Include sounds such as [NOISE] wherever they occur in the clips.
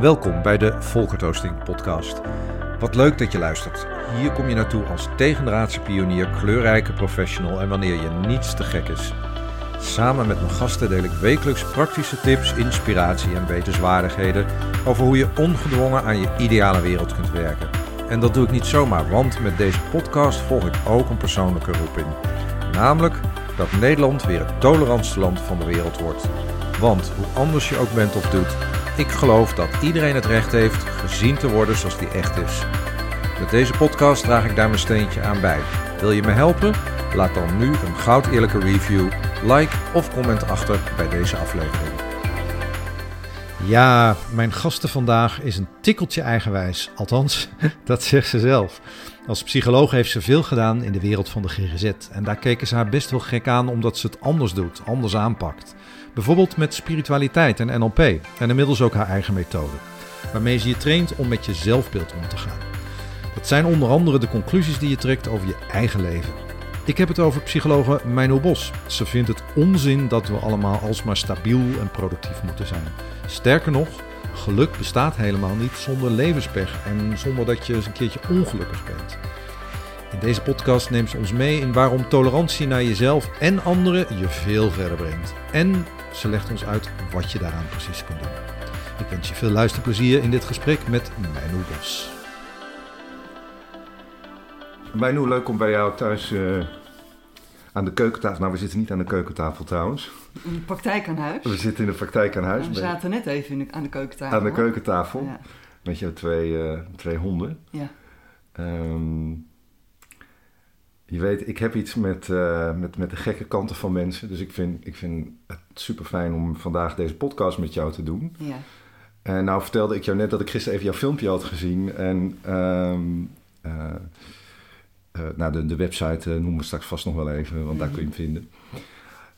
Welkom bij de Volkertoasting podcast. Wat leuk dat je luistert. Hier kom je naartoe als tegendraadse pionier, kleurrijke professional en wanneer je niets te gek is. Samen met mijn gasten deel ik wekelijks praktische tips, inspiratie en wetenswaardigheden over hoe je ongedwongen aan je ideale wereld kunt werken. En dat doe ik niet zomaar, want met deze podcast volg ik ook een persoonlijke roeping. Namelijk dat Nederland weer het tolerantste land van de wereld wordt. Want hoe anders je ook bent of doet, ik geloof dat iedereen het recht heeft gezien te worden zoals die echt is. Met deze podcast draag ik daar mijn steentje aan bij. Wil je me helpen? Laat dan nu een goud eerlijke review, like of comment achter bij deze aflevering. Ja, mijn gasten vandaag is een tikkeltje eigenwijs. Althans, [LAUGHS] dat zegt ze zelf. Als psycholoog heeft ze veel gedaan in de wereld van de GGZ. En daar keken ze haar best wel gek aan omdat ze het anders doet, anders aanpakt. Bijvoorbeeld met spiritualiteit en NLP. En inmiddels ook haar eigen methode. Waarmee ze je traint om met je zelfbeeld om te gaan. Dat zijn onder andere de conclusies die je trekt over je eigen leven. Ik heb het over psychologe Meino Bos. Ze vindt het onzin dat we allemaal alsmaar stabiel en productief moeten zijn. Sterker nog, geluk bestaat helemaal niet zonder levenspech en zonder dat je eens een keertje ongelukkig bent. In deze podcast neemt ze ons mee in waarom tolerantie naar jezelf en anderen je veel verder brengt. En ze legt ons uit wat je daaraan precies kunt doen. Ik wens je veel luisterplezier in dit gesprek met Meino Bos. Meino, leuk om bij jou thuis uh, aan de keukentafel. Nou, we zitten niet aan de keukentafel trouwens. In de praktijk aan huis. We zitten in de praktijk aan huis. we zaten net even aan de keukentafel. Aan de keukentafel. Ja. Met je twee, uh, twee honden. Ja. Um, je weet, ik heb iets met, uh, met, met de gekke kanten van mensen. Dus ik vind, ik vind het super fijn om vandaag deze podcast met jou te doen. Ja. En nou vertelde ik jou net dat ik gisteren even jouw filmpje had gezien. En um, uh, uh, nou, de, de website noemen we straks vast nog wel even, want daar kun je hem vinden.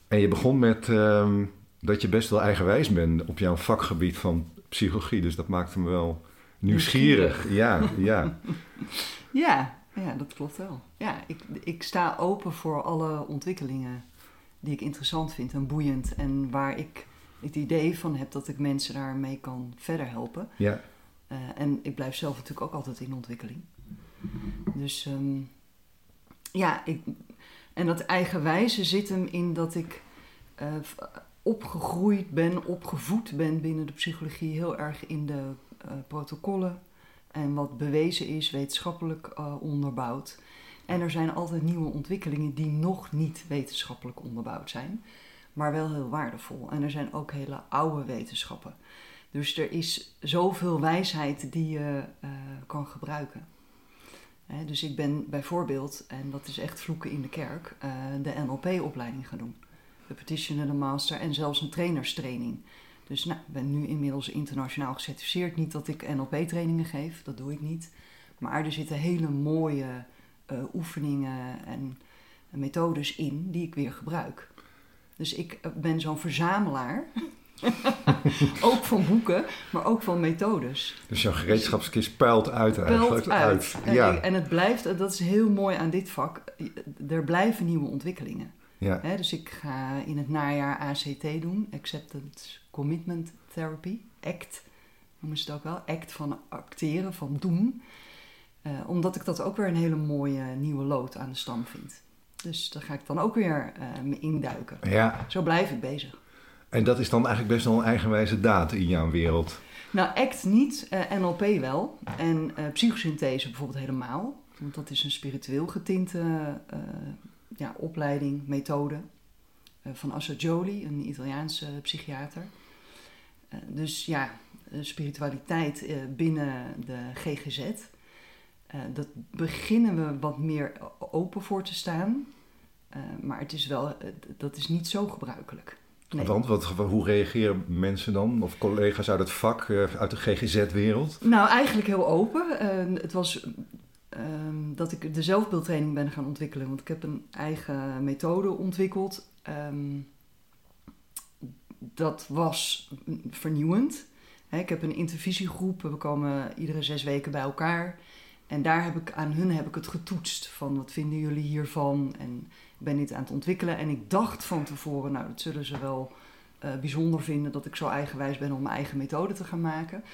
En je begon met um, dat je best wel eigenwijs bent op jouw vakgebied van psychologie. Dus dat maakte me wel nieuwsgierig. nieuwsgierig. Ja, ja. [LAUGHS] ja, ja, dat klopt wel. Ja, ik, ik sta open voor alle ontwikkelingen die ik interessant vind en boeiend. En waar ik het idee van heb dat ik mensen daarmee kan verder helpen. Ja. Uh, en ik blijf zelf natuurlijk ook altijd in ontwikkeling. Dus um, ja, ik, en dat eigenwijze zit hem in dat ik uh, opgegroeid ben, opgevoed ben binnen de psychologie, heel erg in de uh, protocollen en wat bewezen is, wetenschappelijk uh, onderbouwd. En er zijn altijd nieuwe ontwikkelingen die nog niet wetenschappelijk onderbouwd zijn, maar wel heel waardevol. En er zijn ook hele oude wetenschappen. Dus er is zoveel wijsheid die je uh, kan gebruiken. Dus ik ben bijvoorbeeld, en dat is echt vloeken in de kerk, uh, de NLP-opleiding gaan doen. De Petitioner Master en zelfs een trainerstraining. Dus nou, ik ben nu inmiddels internationaal gecertificeerd. Niet dat ik NLP-trainingen geef, dat doe ik niet. Maar er zitten hele mooie uh, oefeningen en methodes in die ik weer gebruik. Dus ik ben zo'n verzamelaar. [LAUGHS] ook van boeken, maar ook van methodes. Dus jouw gereedschapskist puilt uit eigenlijk. Puilt uit. uit. Ja. En, en het blijft, dat is heel mooi aan dit vak, er blijven nieuwe ontwikkelingen. Ja. Dus ik ga in het najaar ACT doen, Acceptance Commitment Therapy, ACT noemen ze het ook wel. ACT van acteren, van doen. Uh, omdat ik dat ook weer een hele mooie nieuwe lood aan de stam vind. Dus daar ga ik dan ook weer uh, me induiken. Ja. Zo blijf ik bezig. En dat is dan eigenlijk best wel een eigenwijze daad in jouw wereld? Nou, ACT niet, uh, NLP wel. En psychosynthese bijvoorbeeld helemaal. Want dat is een spiritueel getinte ja, opleiding, methode uh, van Assagioli, een Italiaanse psychiater. Uh, dus ja, spiritualiteit uh, binnen de GGZ. dat beginnen we wat meer open voor te staan. maar het is wel, dat is niet zo gebruikelijk. Nee. Want wat, hoe reageren mensen dan, of collega's uit het vak, uit de GGZ-wereld? Nou, eigenlijk heel open. het was um, dat ik de zelfbeeldtraining ben gaan ontwikkelen. Want ik heb een eigen methode ontwikkeld. Um, dat was vernieuwend. Ik heb een intervisiegroep. We komen iedere zes weken bij elkaar. En daar heb ik aan hun heb ik het getoetst. Van wat vinden jullie hiervan? En ik ben dit aan het ontwikkelen. En ik dacht van tevoren, nou dat zullen ze wel uh, bijzonder vinden dat ik zo eigenwijs ben om mijn eigen methode te gaan maken.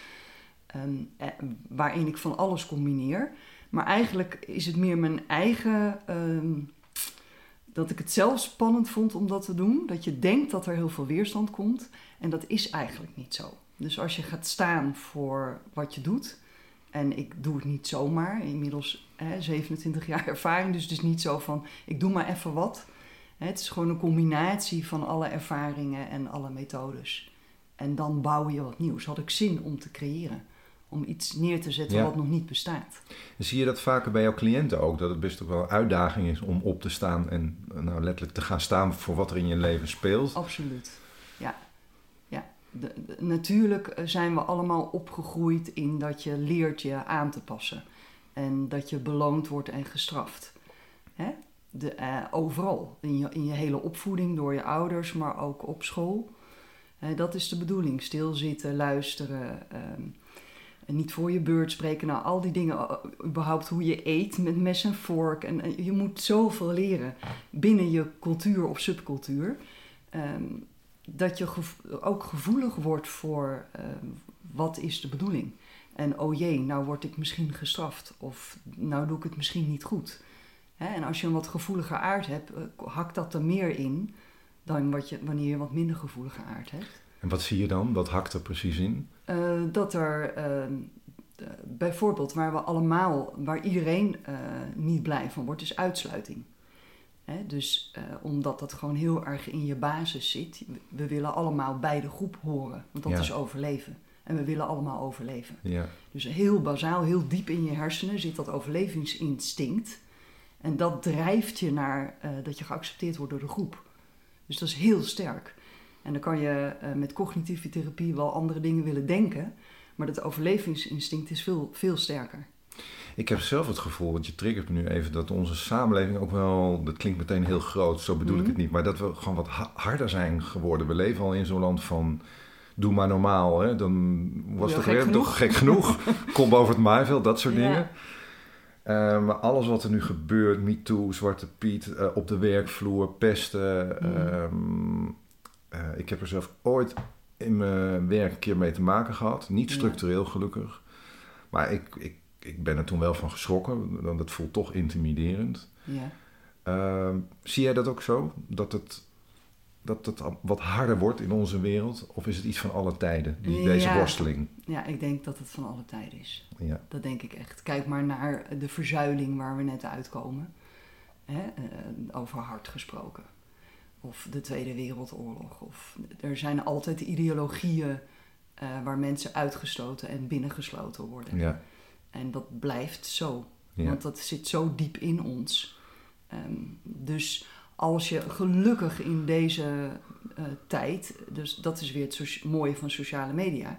ehm, eh, waarin ik van alles combineer. Maar eigenlijk is het meer mijn eigen. ehm, dat ik het zelf spannend vond om dat te doen. Dat je denkt dat er heel veel weerstand komt. En dat is eigenlijk niet zo. Dus als je gaat staan voor wat je doet. En ik doe het niet zomaar. Inmiddels hè, 27 jaar [LAUGHS] ervaring. Dus het is niet zo van ik doe maar even wat. Het is gewoon een combinatie van alle ervaringen en alle methodes. En dan bouw je wat nieuws. Had ik zin om te creëren. Om iets neer te zetten Ja. wat nog niet bestaat. En zie je dat vaker bij jouw cliënten ook? Dat het best ook wel een uitdaging is om op te staan en eh, nou, letterlijk te gaan staan voor wat er in je leven speelt. Absoluut. Ja. ja. De, de- natuurlijk eh, zijn we allemaal opgegroeid in dat je leert je aan te passen. En dat je beloond wordt en gestraft. Hè? De, eh, overal. In je, in je hele opvoeding, door je ouders, maar ook op school. Hè, dat is de bedoeling. Stilzitten, luisteren. ehm, niet voor je beurt spreken. Nou, al die dingen. uh, Überhaupt hoe je eet met mes en vork. En, en je moet zoveel leren binnen je cultuur of subcultuur. ehm, dat je ook gevoelig wordt voor ehm, wat is de bedoeling. En oh jee, nou word ik misschien gestraft. Of nou doe ik het misschien niet goed. Hè, en als je een wat gevoeliger aard hebt, eh, hakt dat er meer in dan wat je, wanneer je wat minder gevoelige aard hebt. En wat zie je dan? Wat hakt er precies in? Eh, dat er ehm, eh, bijvoorbeeld waar we allemaal, waar iedereen eh, niet blij van wordt, is uitsluiting. Hè, dus eh, omdat dat gewoon heel erg in je basis zit. We willen allemaal bij de groep horen, want dat Ja. is overleven. En we willen allemaal overleven. Ja, Dus heel bazaal, heel diep in je hersenen zit dat overlevingsinstinct. En dat drijft je naar dat je geaccepteerd wordt door de groep. Dus dat is heel sterk. En dan kan je eh, met cognitieve therapie wel andere dingen willen denken. Maar dat overlevingsinstinct is veel, veel sterker. ik heb zelf het gevoel, want je triggert me nu even, dat onze samenleving ook wel, dat klinkt meteen heel groot, zo bedoel ik Mhm. het niet, maar dat we gewoon wat ha- harder zijn geworden. We leven al in zo'n land van, doe maar normaal, hè? dan was weer genoeg. toch gek genoeg. [LAUGHS] Kom boven het maaiveld, dat soort Ja. dingen. Eh, maar alles wat er nu gebeurt, MeToo, Zwarte Piet, eh, op de werkvloer, pesten. Mhm. ehm, eh, ik heb er zelf ooit in mijn werk een keer mee te maken gehad. Niet structureel gelukkig. Maar ik, ik, ik ben er toen wel van geschrokken, want het voelt toch intimiderend. Ja. Ehm, zie jij dat ook zo? Dat het, dat het wat harder wordt in onze wereld? Of is het iets van alle tijden, die, deze Ja. worsteling? ja, ik denk dat het van alle tijden is. Ja. Dat denk ik echt. Kijk maar naar de verzuiling waar we net uitkomen. Hè? eh, over hard gesproken. Of de Tweede Wereldoorlog. Of, er zijn altijd ideologieën eh, waar mensen uitgestoten en binnengesloten worden. Ja. En dat blijft zo. Ja. Want dat zit zo diep in ons. Ehm, dus als je gelukkig in deze eh, tijd, dus dat is weer het mooie van sociale media,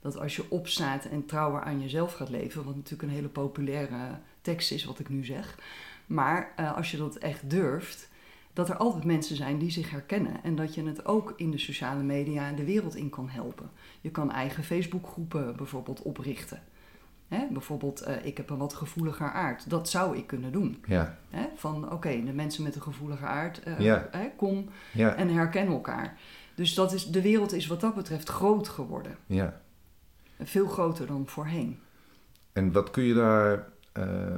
dat als je opstaat en trouwer aan jezelf gaat leven, wat natuurlijk een hele populaire tekst is wat ik nu zeg, maar eh, als je dat echt durft, dat er altijd mensen zijn die zich herkennen en dat je het ook in de sociale media de wereld in kan helpen. Je kan eigen Facebookgroepen bijvoorbeeld oprichten. Hè? Bijvoorbeeld, eh, ik heb een wat gevoeliger aard. Dat zou ik kunnen doen. Ja. Hè? Van oké, de mensen met een gevoelige aard, eh, Ja. hè, kom Ja. en herken elkaar. Dus dat is, de wereld is wat dat betreft groot geworden. ja. Veel groter dan voorheen. En wat kun je daar, eh,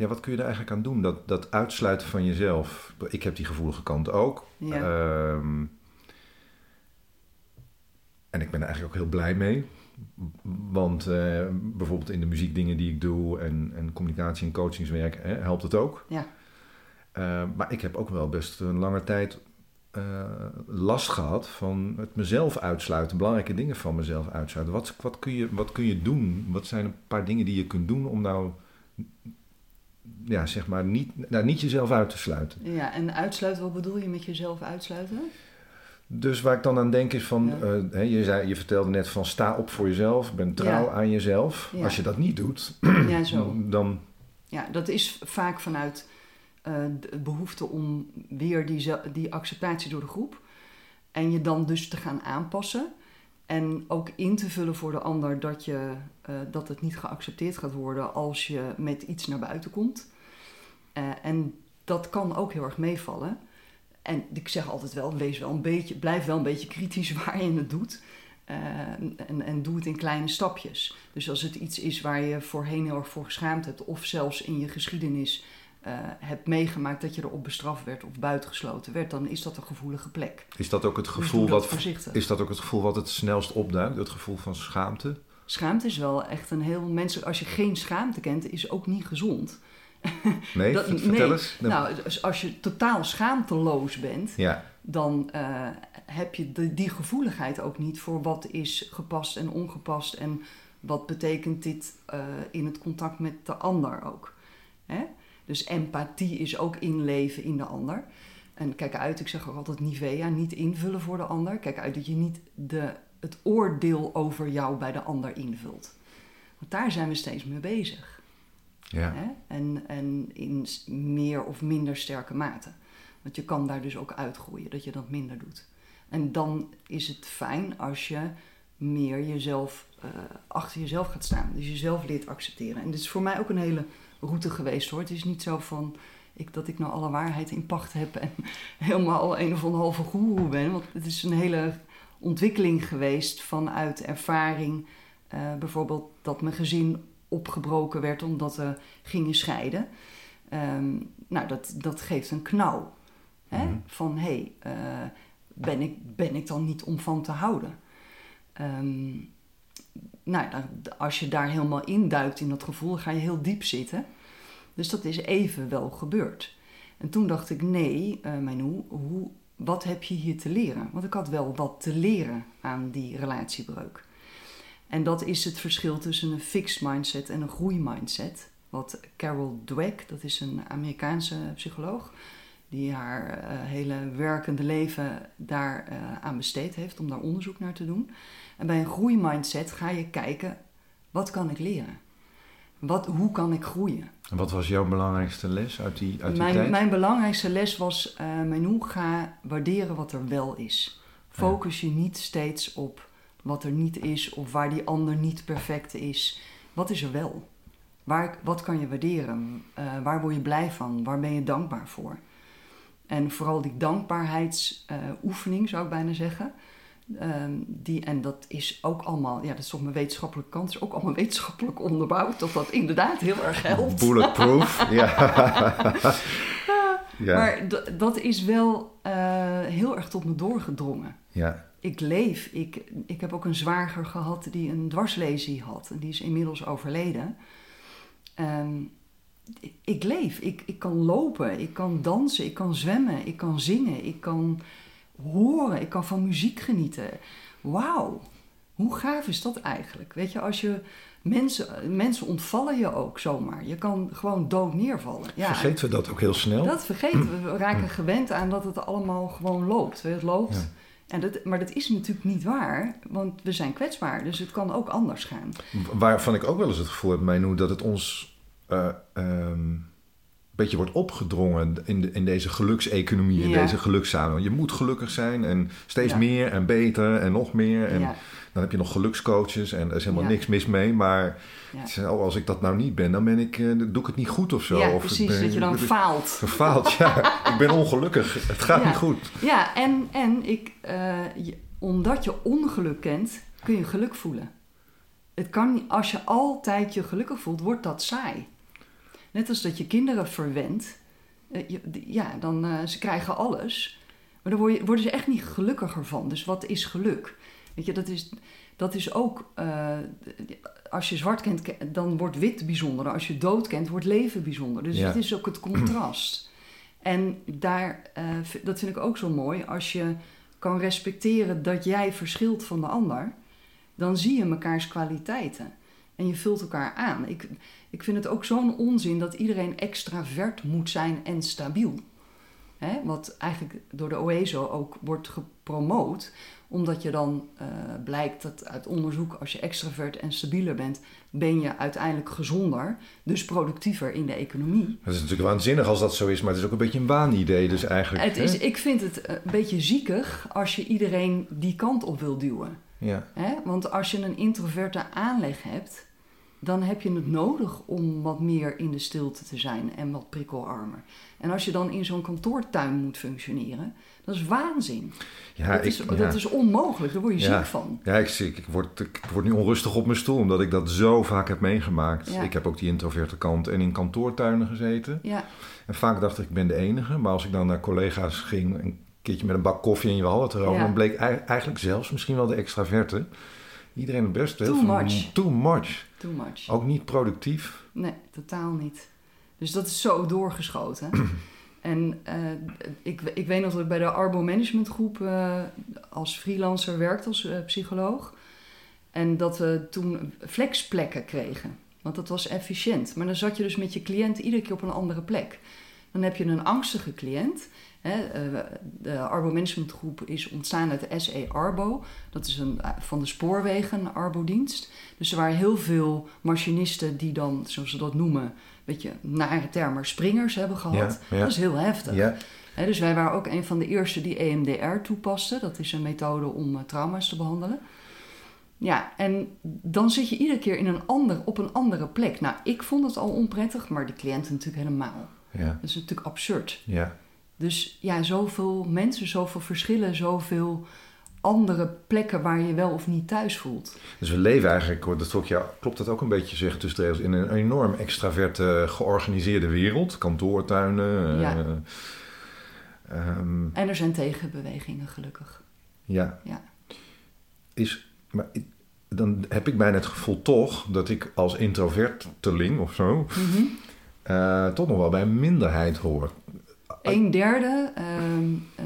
ja, wat kun je daar eigenlijk aan doen? Dat, dat uitsluiten van jezelf. Ik heb die gevoelige kant ook. Ja. Ehm, en ik ben er eigenlijk ook heel blij mee. Want eh, bijvoorbeeld in de muziekdingen die ik doe en, en communicatie en coachingswerk hè, helpt het ook. Ja. Eh, maar ik heb ook wel best een lange tijd eh, last gehad van het mezelf uitsluiten, belangrijke dingen van mezelf uitsluiten. Wat, wat, kun je, wat kun je doen? Wat zijn een paar dingen die je kunt doen om nou, ja, zeg maar, niet, nou, niet jezelf uit te sluiten? ja, en uitsluiten, wat bedoel je met jezelf uitsluiten? Dus waar ik dan aan denk is van, Ja. eh, hè, je, zei, je vertelde net van sta op voor jezelf, ben trouw Ja. aan jezelf. Ja. Als je dat niet doet, Ja, zo. [CLEARS THROAT] dan Ja, dat is vaak vanuit eh, de behoefte om weer die, die acceptatie door de groep. En je dan dus te gaan aanpassen. En ook in te vullen voor de ander dat, je, eh, dat het niet geaccepteerd gaat worden als je met iets naar buiten komt. Eh, en dat kan ook heel erg meevallen. En ik zeg altijd wel, wees wel een beetje, blijf wel een beetje kritisch [LAUGHS] waar je het doet. Eh, en, en doe het in kleine stapjes. Dus als het iets is waar je voorheen heel erg voor geschaamd hebt, of zelfs in je geschiedenis uh, hebt meegemaakt dat je erop bestraft werd of buitengesloten werd, dan is dat een gevoelige plek. Is dat ook het Dus gevoel, dat wat, is dat ook het gevoel wat het snelst opduikt? Het gevoel van schaamte? Schaamte is wel echt een heel menselijk. Als je geen schaamte kent, is ook niet gezond. [LAUGHS] Nee, Dat- vertel nee. eens. Nou, dus als je totaal schaamteloos bent, ja, dan eh, heb je de, die gevoeligheid ook niet voor wat is gepast en ongepast en wat betekent dit eh, in het contact met de ander ook. Hè? Dus empathie is ook inleven in de ander. En kijk uit, ik zeg ook altijd Nivea, niet invullen voor de ander. Kijk uit dat je niet de, het oordeel over jou bij de ander invult. Want daar zijn we steeds mee bezig. ja. Hè? En, en in meer of minder sterke mate. Want je kan daar dus ook uitgroeien, dat je dat minder doet. En dan is het fijn als je meer jezelf eh, achter jezelf gaat staan. Dus jezelf leert accepteren. En dit is voor mij ook een hele route geweest hoor. Het is niet zo van ik, dat ik nou alle waarheid in pacht heb en [LAUGHS] helemaal een of halve goeroe ben. Want het is een hele ontwikkeling geweest vanuit ervaring. Eh, bijvoorbeeld dat mijn gezin opgebroken werd omdat we gingen scheiden. Ehm, nou, dat, dat geeft een knauw. Hè? Mhm. Van hé, hey, eh, ben, ik, ben ik dan niet om van te houden? Ehm, nou, als je daar helemaal induikt in dat gevoel, ga je heel diep zitten. Dus dat is even wel gebeurd. En toen dacht ik, nee, eh Manu, hoe, wat heb je hier te leren? Want ik had wel wat te leren aan die relatiebreuk. En dat is het verschil tussen een fixed mindset en een groeimindset. Wat Carol Dweck, dat is een Amerikaanse psycholoog, die haar eh, hele werkende leven daar eh, aan besteed heeft om daar onderzoek naar te doen. En bij een groeimindset ga je kijken, wat kan ik leren? Wat, hoe kan ik groeien? En wat was jouw belangrijkste les uit die, uit die Mijn, tijd? mijn belangrijkste les was, Menu, ga waarderen wat er wel is. Focus je niet steeds op wat er niet is of waar die ander niet perfect is. Wat is er wel? Waar, wat kan je waarderen? Waar word je blij van? Waar ben je dankbaar voor? En vooral die dankbaarheidsoefening, zou ik bijna zeggen. Ehm, die, en dat is ook allemaal, ja, dat is toch mijn wetenschappelijke kant, is ook allemaal [LAUGHS] wetenschappelijk onderbouwd, dat dat inderdaad heel erg helpt. Bulletproof, [LAUGHS] ja. ja. Maar dat is wel eh, heel erg tot me doorgedrongen. ja. Ik leef. Ik, ik heb ook een zwager gehad die een dwarslesie had. En die is inmiddels overleden. Ehm, ik- leef. Ik, ik kan lopen. Ik kan dansen. Ik kan zwemmen. Ik kan zingen. Ik kan horen. Ik kan van muziek genieten. Wauw. Hoe gaaf is dat eigenlijk? Weet je, als je... Mensen, mensen ontvallen je ook zomaar. Je kan gewoon dood neervallen. Ja, Vergeten we dat ook heel snel? dat vergeten we. We raken gewend aan dat het allemaal gewoon loopt. Het loopt. Ja. En dat, maar dat is natuurlijk niet waar, want we zijn kwetsbaar. Dus het kan ook anders gaan. Waarvan ik ook wel eens het gevoel heb, Manu, dat het ons eh, ehm, een beetje wordt opgedrongen in, de, in deze gelukseconomie, in Ja. deze gelukssamenleving. Je moet gelukkig zijn en steeds Ja. meer en beter en nog meer. En ja, dan heb je nog gelukscoaches en er is helemaal niks mis mee. Maar oh, als ik dat nou niet ben, dan ben ik, eh, doe ik het niet goed of zo. of precies. ben- dat je dan faalt. [LAUGHS] Gefaald, ja. ik ben ongelukkig. Het gaat niet goed. Ja, en, en ik, eh, je- omdat je ongeluk kent, kun je geluk voelen. Het kan niet, als je altijd je gelukkig voelt, wordt dat saai. Net als dat je kinderen verwendt. eh, ja, dan eh, ze krijgen alles. Maar daar je- worden ze echt niet gelukkiger van. Dus wat is geluk? Weet je, dat is, dat is ook... eh, als je zwart kent, ke- dan wordt wit bijzonder. Als je dood kent, wordt leven bijzonder. Dus Ja. het is ook het contrast. En daar, dat vind ik ook zo mooi. Als je kan respecteren dat jij verschilt van de ander, dan zie je mekaars kwaliteiten. En je vult elkaar aan. Ik, ik vind het ook zo'n onzin dat iedereen extravert moet zijn en stabiel. Hè? Wat eigenlijk door de OESO ook wordt gepromoot. Omdat je dan eh, blijkt dat uit onderzoek, als je extravert en stabieler bent, ben je uiteindelijk gezonder. Dus productiever in de economie. Dat is natuurlijk waanzinnig als dat zo is, maar het is ook een beetje een waanidee. Dus eigenlijk. Het is, hè? ik vind het een beetje ziekig als je iedereen die kant op wil duwen. Ja. Hè? Want als je een introverte aanleg hebt, dan heb je het nodig om wat meer in de stilte te zijn en wat prikkelarmer. En als je dan in zo'n kantoortuin moet functioneren, dat is waanzin. Ja, dat, is, ik, ja. dat is onmogelijk, daar word je Ja. ziek van. Ja, ik, ik, word, ik word nu onrustig op mijn stoel, omdat ik dat zo vaak heb meegemaakt. Ja. Ik heb ook die introverte kant en in kantoortuinen gezeten. Ja, En vaak dacht ik, ik ben de enige. Maar als ik dan naar collega's ging, een keertje met een bak koffie en je hadden het erover... Dan bleek ei- eigenlijk zelfs misschien wel de extraverte. Iedereen het beste. Too much. Too much. Too much. Ook niet productief. Nee, totaal niet. Dus dat is zo doorgeschoten. [CLEARS THROAT] en eh, ik, ik weet nog dat ik bij de Arbo Management Groep eh, als freelancer werkte als eh, psycholoog. En dat we toen flexplekken kregen. Want dat was efficiënt. Maar dan zat je dus met je cliënt iedere keer op een andere plek. Dan heb je een angstige cliënt. Hè, eh, de Arbo Management Groep is ontstaan uit de SE Arbo. Dat is een, eh, van de spoorwegen, Arbo-dienst. Dus er waren heel veel machinisten die dan, zoals ze dat noemen, een beetje nare termen, springers hebben gehad. Ja, ja. Dat is heel heftig. Ja, Hè, dus wij waren ook een van de eerste die EMDR toepasten. Dat is een methode om eh, trauma's te behandelen. Ja, en dan zit je iedere keer in een ander, op een andere plek. Nou, ik vond het al onprettig, maar de cliënten natuurlijk helemaal. ja, Dat is natuurlijk absurd. ja. Dus ja, zoveel mensen, zoveel verschillen, zoveel andere plekken waar je wel of niet thuis voelt. Dus we leven eigenlijk, hoor, dat klopt dat ook een beetje zeggen tussen de regels, in een enorm extraverte, georganiseerde wereld. Kantoortuinen. eh, Ja. ehm, En er zijn tegenbewegingen, gelukkig. ja. Ja. Is, maar dan heb ik bijna het gevoel toch dat ik als introverteling of zo, eh, toch nog wel bij een minderheid hoor. Een derde, ehm, eh,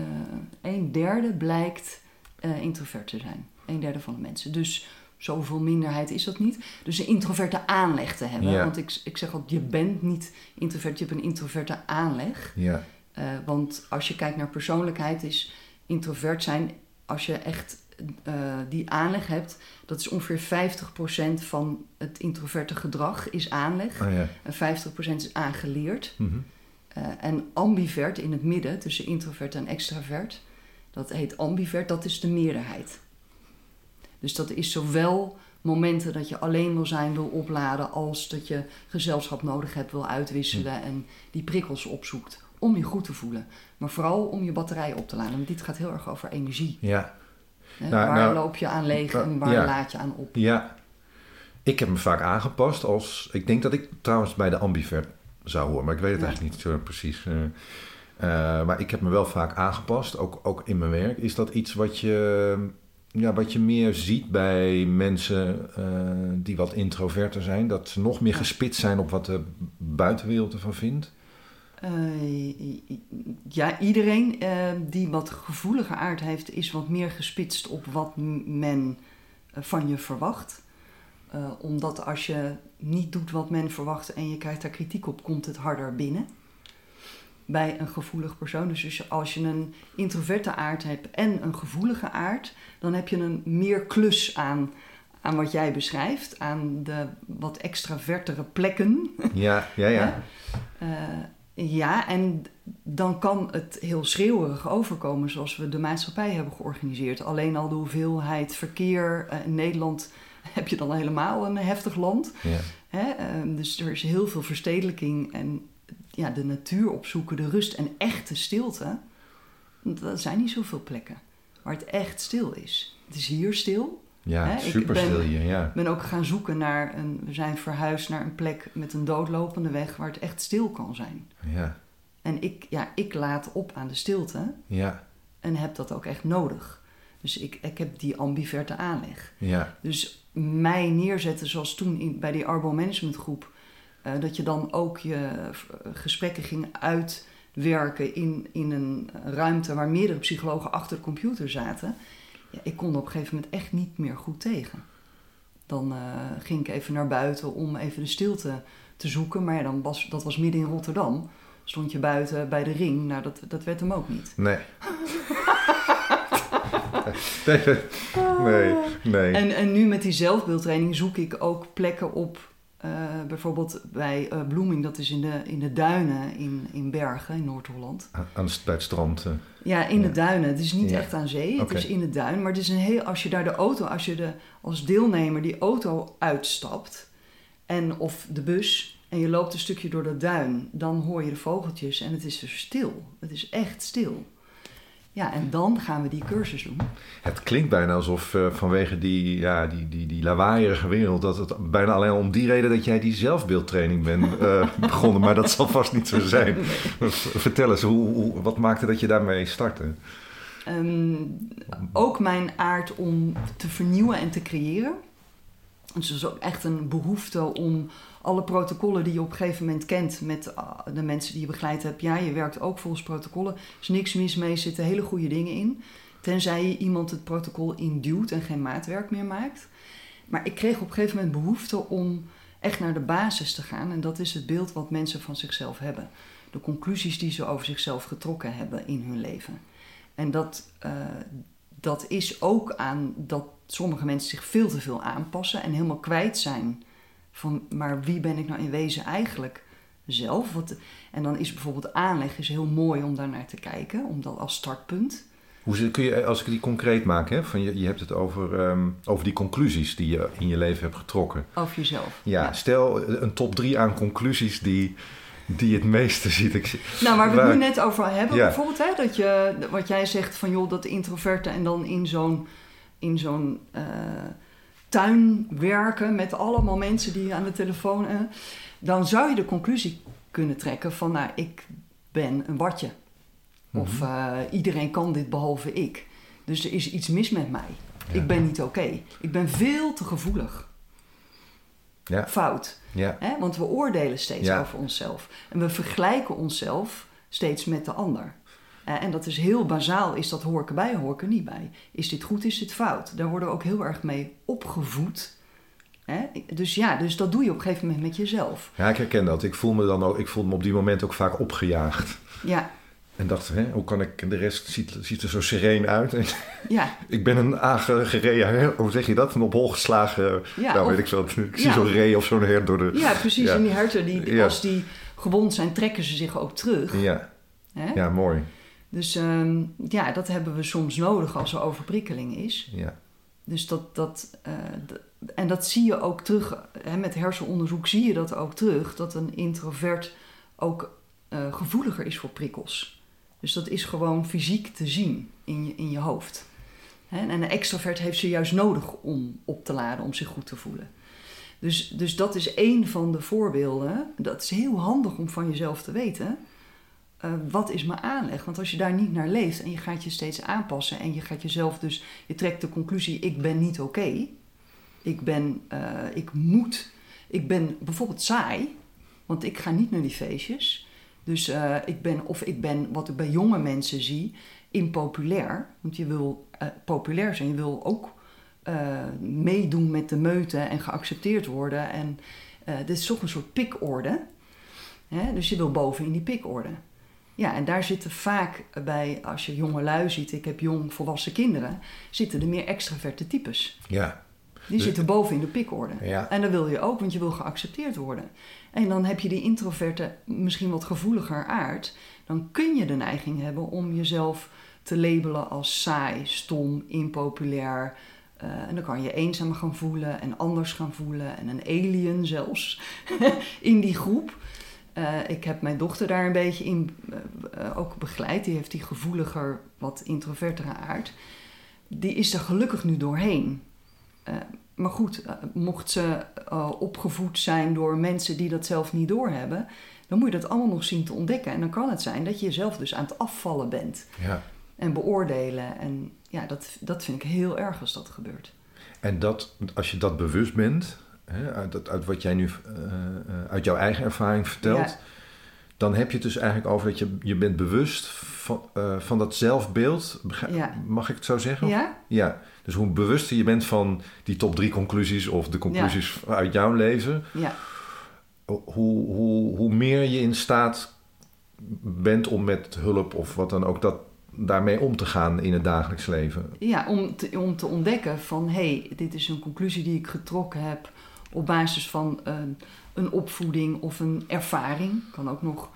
een derde blijkt eh, introvert te zijn. Een derde van de mensen. Dus zoveel minderheid is dat niet. Dus een introverte aanleg te hebben. Ja. Want ik, ik zeg altijd, je bent niet introvert, je hebt een introverte aanleg. Ja, Eh, want als je kijkt naar persoonlijkheid, is introvert zijn, als je echt die aanleg hebt, dat is ongeveer 50% van het introverte gedrag is aanleg. ah ja. En 50% is aangeleerd. Mhm. Eh, en ambivert in het midden, tussen introvert en extravert, dat heet ambivert, dat is de meerderheid. Dus dat is zowel momenten dat je alleen wil zijn, wil opladen, als dat je gezelschap nodig hebt, wil uitwisselen en die prikkels opzoekt om je goed te voelen. Maar vooral om je batterij op te laden, want dit gaat heel erg over energie. Ja? Nou, waar nou, loop je aan leeg nou, en waar ja. laad je aan op? ja. Ik heb me vaak aangepast als... Ik denk dat ik trouwens bij de ambivert zou horen, maar ik weet het Ja. eigenlijk niet zo precies. eh. Eh, maar ik heb me wel vaak aangepast, ook, ook in mijn werk. Is dat iets wat je, ja, wat je meer ziet bij mensen eh, die wat introverter zijn? Dat ze nog meer gespitst zijn op wat de buitenwereld ervan vindt? Ja, iedereen die wat gevoelige aard heeft, is wat meer gespitst op wat men van je verwacht. Eh, omdat als je niet doet wat men verwacht en je krijgt daar kritiek op, komt het harder binnen. Bij een gevoelig persoon. Dus als je- als je een introverte aard hebt en een gevoelige aard, dan heb je een meer klus aan, aan wat jij beschrijft, aan de wat extravertere plekken. Ja, ja, ja. [LAUGHS] Eh, ja, en dan kan het heel schreeuwerig overkomen zoals we de maatschappij hebben georganiseerd. Alleen al de hoeveelheid verkeer eh, in Nederland [LAUGHS] heb je dan helemaal een heftig land. ja. Hè? Ehm, dus er is heel veel verstedelijking en ja, de natuur opzoeken, de rust en echte stilte. Er zijn niet zoveel plekken waar het echt stil is. Het is hier stil, Ja, Hè, super ben- stil hier, ja. ik ben ook gaan zoeken naar een. We zijn verhuisd naar een plek met een doodlopende weg waar het echt stil kan zijn. Ja, En ik, ja, ik laat op aan de stilte ja, en heb dat ook echt nodig. Dus ik, ik heb die ambiverte aanleg. ja. Dus mij neerzetten zoals toen in, bij die Arbo Management Groep. eh, dat je dan ook je eh, gesprekken ging uitwerken in, in een ruimte waar meerdere psychologen achter de computer zaten. Ja, ik kon op een gegeven moment echt niet meer goed tegen. Dan eh, ging ik even naar buiten om even de stilte te zoeken. Maar ja, dan was, dat was midden in Rotterdam. Stond je buiten bij de ring. Nou, dat, dat werd hem ook niet. Nee. [LAUGHS] [LAUGHS] nee, nee, nee. En, en nu met die zelfbeeldtraining zoek ik ook plekken op. eh, bijvoorbeeld bij eh, Bloeming, dat is in de, in de duinen in, in Bergen, in Noord-Holland. Aan, het- strand. eh. Ja, in Ja. de duinen. Het is niet Ja. echt aan zee, het is in de duin. Maar het is een heel, als je daar de auto, als je de, als deelnemer die auto uitstapt... en of de bus en je loopt een stukje door de duin, dan hoor je de vogeltjes en het is er stil. Het is echt stil. Ja, en dan gaan we die cursus doen. Het klinkt bijna alsof uh, vanwege die, ja, die, die, die lawaaierige wereld... dat het bijna alleen om die reden dat jij die zelfbeeldtraining bent uh, [LAUGHS] begonnen. Maar dat zal vast niet zo zijn. Vertel eens, hoe, hoe, wat maakte dat je daarmee startte? Um, ook mijn aard om te vernieuwen en te creëren. Dus er is ook echt een behoefte om alle protocollen die je op een gegeven moment kent met ah, de mensen die je begeleid hebt. Ja, je werkt ook volgens protocollen. Er is niks mis mee, er zitten hele goede dingen in. Tenzij je iemand het protocol induwt en geen maatwerk meer maakt. Maar ik kreeg op een gegeven moment behoefte om echt naar de basis te gaan. En dat is het beeld wat mensen van zichzelf hebben. De conclusies die ze over zichzelf getrokken hebben in hun leven. En dat, uh, dat is ook aan dat sommige mensen zich veel te veel aanpassen en helemaal kwijt zijn van, maar wie ben ik nou in wezen eigenlijk zelf? Wat, en dan is bijvoorbeeld aanleg is heel mooi om daar naar te kijken, om dat als startpunt. Hoe kun je, als ik die concreet maak, hè, van je, je hebt het over, um, over die conclusies die je in je leven hebt getrokken. Over jezelf. Ja, stel een top drie aan conclusies die, die het meeste ziet. Ik, nou, waar we het nu net over hebben, bijvoorbeeld, hè, dat je, wat jij zegt van joh, dat introverte en dan in zo'n in zo'n uh, tuin werken met allemaal mensen die aan de telefoon. Uh, dan zou je de conclusie kunnen trekken van, nou, ik ben een watje. Of mhm. eh, iedereen kan dit behalve ik. Dus er is iets mis met mij. Ik ben niet oké. Ik ben veel te gevoelig. Ja. Fout. Ja. Hè? Want we oordelen steeds over onszelf. En we vergelijken onszelf steeds met de ander. Uh, en dat is heel bazaal, is dat hoor ik erbij, hoor ik er niet bij. Is dit goed, is dit fout? Daar worden we ook heel erg mee opgevoed. Hè? Dus ja, dus dat doe je op een gegeven moment met jezelf. Ja, ik herken dat. Ik voel me dan ook, ik voel me op die moment ook vaak opgejaagd. Ja. En dacht, hè, hoe kan ik, de rest ziet, ziet er zo sereen uit. ja. [LAUGHS] ik ben een aangereden, hoe zeg je dat? Een op hol geslagen, ja, nou weet ik zo, ik zie zo'n ree of zo'n hert door de... Ja, precies. En die herten, die, als die gewond zijn, trekken ze zich ook terug. Ja, hè? ja mooi. Dus ehm, ja, dat hebben we soms nodig als er overprikkeling is. Ja. Dus dat, dat, uh, en dat zie je ook terug, hè, met hersenonderzoek zie je dat ook terug, dat een introvert ook uh, gevoeliger is voor prikkels. Dus dat is gewoon fysiek te zien in je, in je hoofd. Hè? En een extrovert heeft ze juist nodig om op te laden, om zich goed te voelen. Dus, dus dat is één van de voorbeelden. Dat is heel handig om van jezelf te weten. Eh, wat is mijn aanleg? Want als je daar niet naar leeft en je gaat je steeds aanpassen en je gaat jezelf dus, je trekt de conclusie: ik ben niet oké. Ik ben, uh, ik moet, ik ben bijvoorbeeld saai, want ik ga niet naar die feestjes. Dus uh, ik ben, of ik ben, wat ik bij jonge mensen zie, impopulair. Want je wil populair zijn, je wil ook meedoen met de meute en geaccepteerd worden. En dit is toch een soort pikorde. Hè? Dus je wil boven in die pikorde. Ja, en daar zitten vaak bij, als je jonge lui ziet, ik heb jong volwassen kinderen, zitten er meer extraverte types. Ja. Die dus- zitten boven in de pikorde. Ja. En dat wil je ook, want je wil geaccepteerd worden. En dan heb je die introverte, misschien wat gevoeliger aard. Dan kun je de neiging hebben om jezelf te labelen als saai, stom, impopulair. Uh, en dan kan je eenzaam gaan voelen en anders gaan voelen. En een alien zelfs [LAUGHS] in die groep. Uh, ik heb mijn dochter daar een beetje in uh, ook begeleid. Die heeft die gevoeliger, wat introvertere aard. Die is er gelukkig nu doorheen. Uh, maar goed, mocht ze opgevoed zijn door mensen die dat zelf niet doorhebben, dan moet je dat allemaal nog zien te ontdekken. En dan kan het zijn dat je jezelf dus aan het afvallen bent. Ja. En beoordelen. En ja, dat, dat vind ik heel erg als dat gebeurt. En dat, als je dat bewust bent, hè, uit, uit, wat jij nu uh, uit jouw eigen ervaring vertelt, dan heb je het dus eigenlijk over dat je, je bent bewust van, uh, van dat zelfbeeld. Mag ik het zo zeggen? Ja. ja. Dus hoe bewuster je bent van die top drie conclusies of de conclusies uit jouw leven, ja. hoe, hoe, hoe meer je in staat bent om met hulp of wat dan ook dat daarmee om te gaan in het dagelijks leven. Ja, om te, om te ontdekken van hé, hey, dit is een conclusie die ik getrokken heb op basis van uh, een opvoeding of een ervaring. Kan ook nog.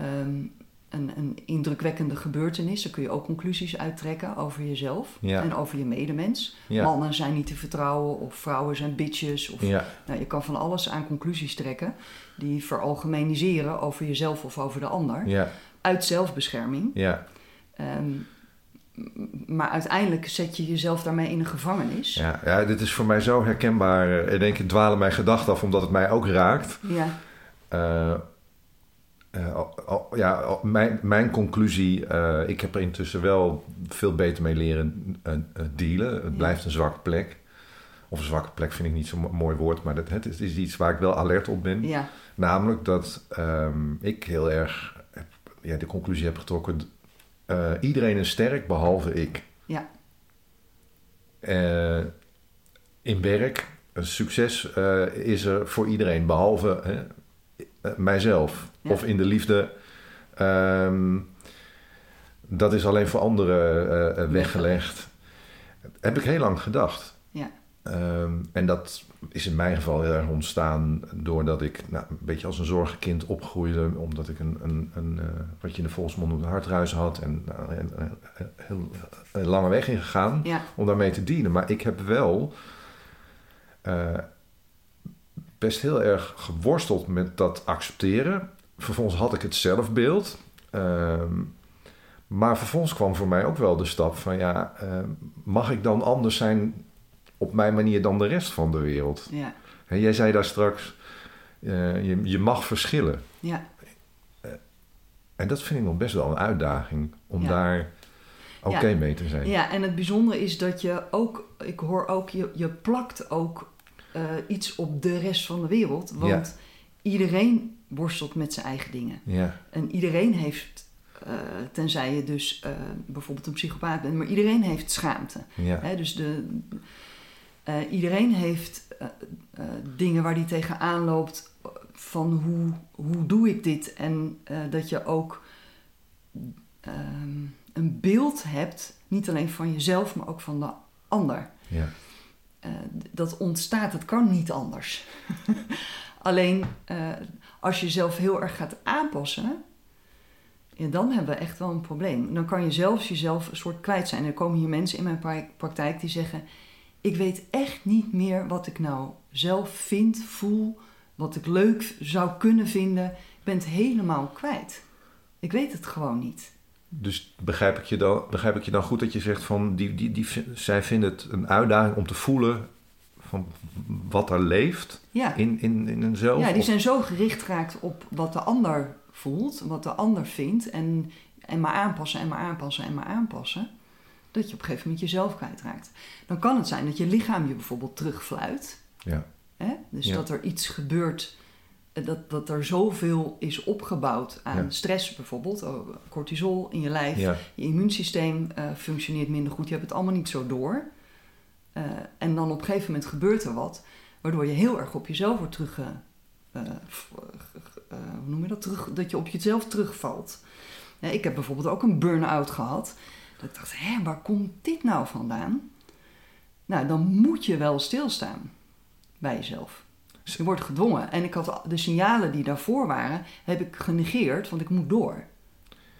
Um, een, een indrukwekkende gebeurtenis. Daar kun je ook conclusies uittrekken over jezelf Ja. en over je medemens. Ja. Mannen zijn niet te vertrouwen of vrouwen zijn bitches. Of, Ja, nou, je kan van alles aan conclusies trekken die veralgemeniseren over jezelf of over de ander. ja, Uit zelfbescherming. ja, Ehm, m- maar uiteindelijk zet je jezelf daarmee in een gevangenis. ja, ja. Dit is voor mij zo herkenbaar. In één keer dwalen mijn gedachten af omdat het mij ook raakt. Ja, Eh, eh, ja, mijn, mijn conclusie, eh, ik heb er intussen wel veel beter mee leren dealen. Het Ja. blijft een zwakke plek. Of een zwakke plek vind ik niet zo'n mo- mooi woord, maar dat, het is, iets waar ik wel alert op ben. ja, Namelijk dat ehm, ik heel erg heb, ja, de conclusie heb getrokken: eh, iedereen is sterk behalve ik. Ja. Eh, in werk, een succes eh, is er voor iedereen behalve hè, eh, mijzelf. Ja. Of in de liefde. ehm, dat is alleen voor anderen eh, eh, weggelegd. Heb ik heel lang gedacht. Ja. Ehm, en dat is in mijn geval heel erg ontstaan doordat ik nou, een beetje als een zorgenkind opgroeide. Omdat ik een, een, een eh, wat je in de volksmond noemt, een hartruis had. En nou, een, een- een heel een lange weg ingegaan ja, om daarmee te dienen. Maar ik heb wel eh, best heel erg geworsteld met dat accepteren. Vervolgens had ik het zelfbeeld. Ehm, maar vervolgens kwam voor mij ook wel de stap van ja, eh, mag ik dan anders zijn op mijn manier dan de rest van de wereld? ja, Hè, jij zei daar straks, eh, je, je mag verschillen. ja. En dat vind ik nog best wel een uitdaging om Ja. daar oké Ja. mee te zijn. Ja, en het bijzondere is dat je ook, ik hoor ook, je, je plakt ook eh, iets op de rest van de wereld. Want iedereen worstelt met zijn eigen dingen. Ja, En iedereen heeft, eh, tenzij je dus eh, bijvoorbeeld een psychopaat bent, maar iedereen heeft schaamte. ja, Hè, dus de, eh, iedereen heeft eh, eh, dingen waar die tegenaan loopt van hoe, hoe doe ik dit? En dat je ook ehm, een beeld hebt, niet alleen van jezelf, maar ook van de ander. ja. Dat ontstaat, het kan niet anders. [LAUGHS] Alleen als je jezelf heel erg gaat aanpassen, ja, dan hebben we echt wel een probleem. Dan kan je zelfs jezelf een soort kwijt zijn. Er komen hier mensen in mijn pra- praktijk die zeggen: Ik weet echt niet meer wat ik nou zelf vind, voel, wat ik leuk zou kunnen vinden. Ik ben het helemaal kwijt. Ik weet het gewoon niet. Dus begrijp ik, je dan, begrijp ik je dan goed dat je zegt van die, die, die, zij vinden het een uitdaging om te voelen van wat er leeft Ja. in, in, in hunzelf? Ja, die Of- zijn zo gericht geraakt op wat de ander voelt, wat de ander vindt. En, en maar aanpassen en maar aanpassen en maar aanpassen. Dat je op een gegeven moment jezelf kwijtraakt. Dan kan het zijn dat je lichaam je bijvoorbeeld terugfluit. ja, Hè? Dus Ja. dat er iets gebeurt, eh, dat, dat er zoveel is opgebouwd aan Ja. stress bijvoorbeeld. oh, Cortisol in je lijf. ja, Je immuunsysteem eh, functioneert minder goed. Je hebt het allemaal niet zo door. Eh, en dan op een gegeven moment gebeurt er wat, waardoor je heel erg op jezelf wordt terug. hoe noem je dat? Terug, dat je op jezelf terugvalt. Ik heb bijvoorbeeld ook een burn-out gehad. Dat ik dacht, hé, waar komt dit nou vandaan? Nou, dan moet je wel stilstaan bij jezelf. Je wordt gedwongen. En ik had de signalen die daarvoor waren, heb ik genegeerd, want ik moet door.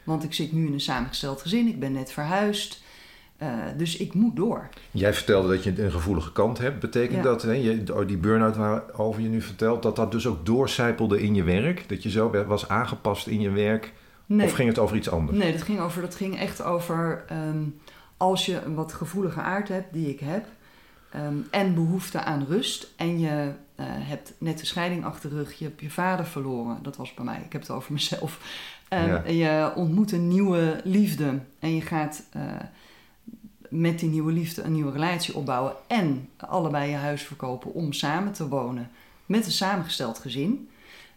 Want ik zit nu in een samengesteld gezin, ik ben net verhuisd. eh, dus ik moet door. Jij vertelde dat je een gevoelige kant hebt. Betekent Ja. dat, hè, je, oh, die burn-out waarover je nu vertelt, dat dat dus ook doorcijpelde in je werk? Dat je zo was aangepast in je werk? Nee, Of ging het over iets anders? nee dat, ging over, dat ging echt over ehm, als je een wat gevoelige aard hebt, die ik heb, ehm, en behoefte aan rust, en je eh, hebt net de scheiding achter de rug, je hebt je vader verloren, dat was bij mij, ik heb het over mezelf. Ehm, Ja. En je ontmoet een nieuwe liefde en je gaat eh, met die nieuwe liefde een nieuwe relatie opbouwen en allebei je huis verkopen om samen te wonen met een samengesteld gezin,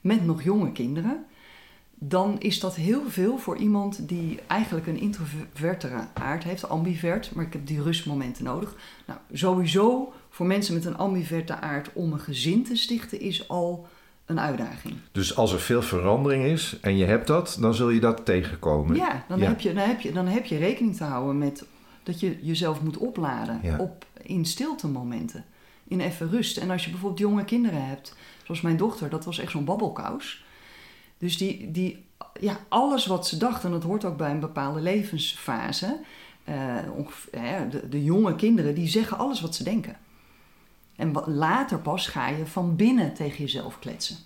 met nog jonge kinderen dan is dat heel veel voor iemand die eigenlijk een introvertere aard heeft, ambivert, maar ik heb die rustmomenten nodig. Nou, sowieso voor mensen met een ambiverte aard om een gezin te stichten is al een uitdaging. Dus als er veel verandering is en je hebt dat, dan zul je dat tegenkomen. Ja, dan, Ja. Heb je, dan, heb je, dan heb je rekening te houden met dat je jezelf moet opladen Ja. op, in stilte momenten, in even rust. En als je bijvoorbeeld jonge kinderen hebt, zoals mijn dochter, dat was echt zo'n babbelkous. Dus die, die ja, alles wat ze dachten, en dat hoort ook bij een bepaalde levensfase. eh, hè, de, jonge kinderen, die zeggen alles wat ze denken. En later pas ga je van binnen tegen jezelf kletsen.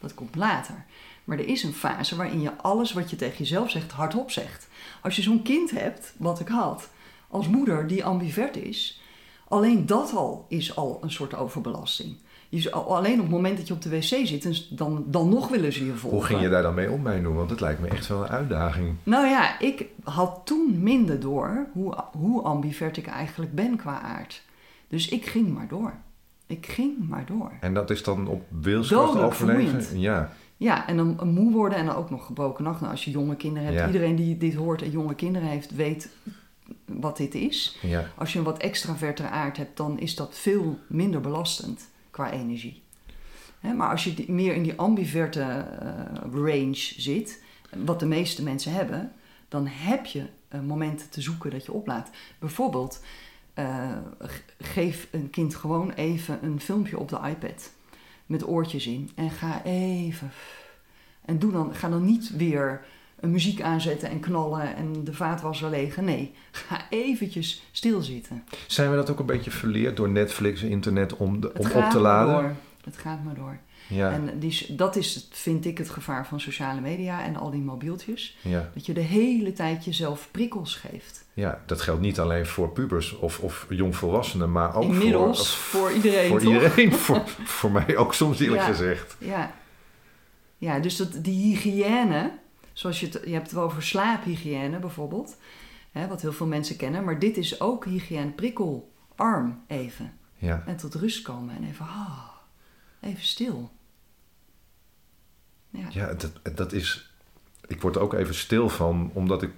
Dat komt later. Maar er is een fase waarin je alles wat je tegen jezelf zegt, hardop zegt. Als je zo'n kind hebt, wat ik had, als moeder die ambivert is, alleen dat al is al een soort overbelasting. Je alleen op het moment dat je op de wc zit, dan, dan nog willen ze je volgen. Hoe ging je daar dan mee om, mijn doen? Want het lijkt me echt wel een uitdaging. Nou ja, ik had toen minder door hoe, hoe ambivert ik eigenlijk ben qua aard. Dus ik ging maar door. Ik ging maar door. En dat is dan op wilskracht overleven? Ja, Ja, en dan moe worden en dan ook nog gebroken nacht. Nou, als je jonge kinderen hebt, Ja. iedereen die dit hoort en jonge kinderen heeft, weet wat dit is. ja. Als je een wat extravertere aard hebt, dan is dat veel minder belastend qua energie. Maar als je meer in die ambiverte eh, range zit, wat de meeste mensen hebben, dan heb je eh, momenten te zoeken dat je oplaat. Bijvoorbeeld, eh, geef een kind gewoon even een filmpje op de iPad met oortjes in en ga even. En doe dan, ga dan niet weer een muziek aanzetten en knallen en de vaatwasser legen. Nee, ga eventjes stilzitten. Zijn we dat ook een beetje verleerd door Netflix, internet, om, de, om op te maar laden? door. Het gaat maar door. Ja, En die, dat is, vind ik, het gevaar van sociale media en al die mobieltjes. ja, Dat je de hele tijd jezelf prikkels geeft. ja, dat geldt niet alleen voor pubers of, of jongvolwassenen, maar ook Inmiddels, voor, voor iedereen, voor toch? iedereen. [LAUGHS] voor, voor mij ook soms eerlijk Ja. gezegd. Ja, ja dus dat, die hygiëne, zoals je het, je hebt het wel over slaaphygiëne bijvoorbeeld, hè, wat heel veel mensen kennen, maar dit is ook hygiëne, prikkelarm even. Ja, En tot rust komen en even, ah, even stil. Ja, ja dat, dat is... Ik word er ook even stil van, omdat ik...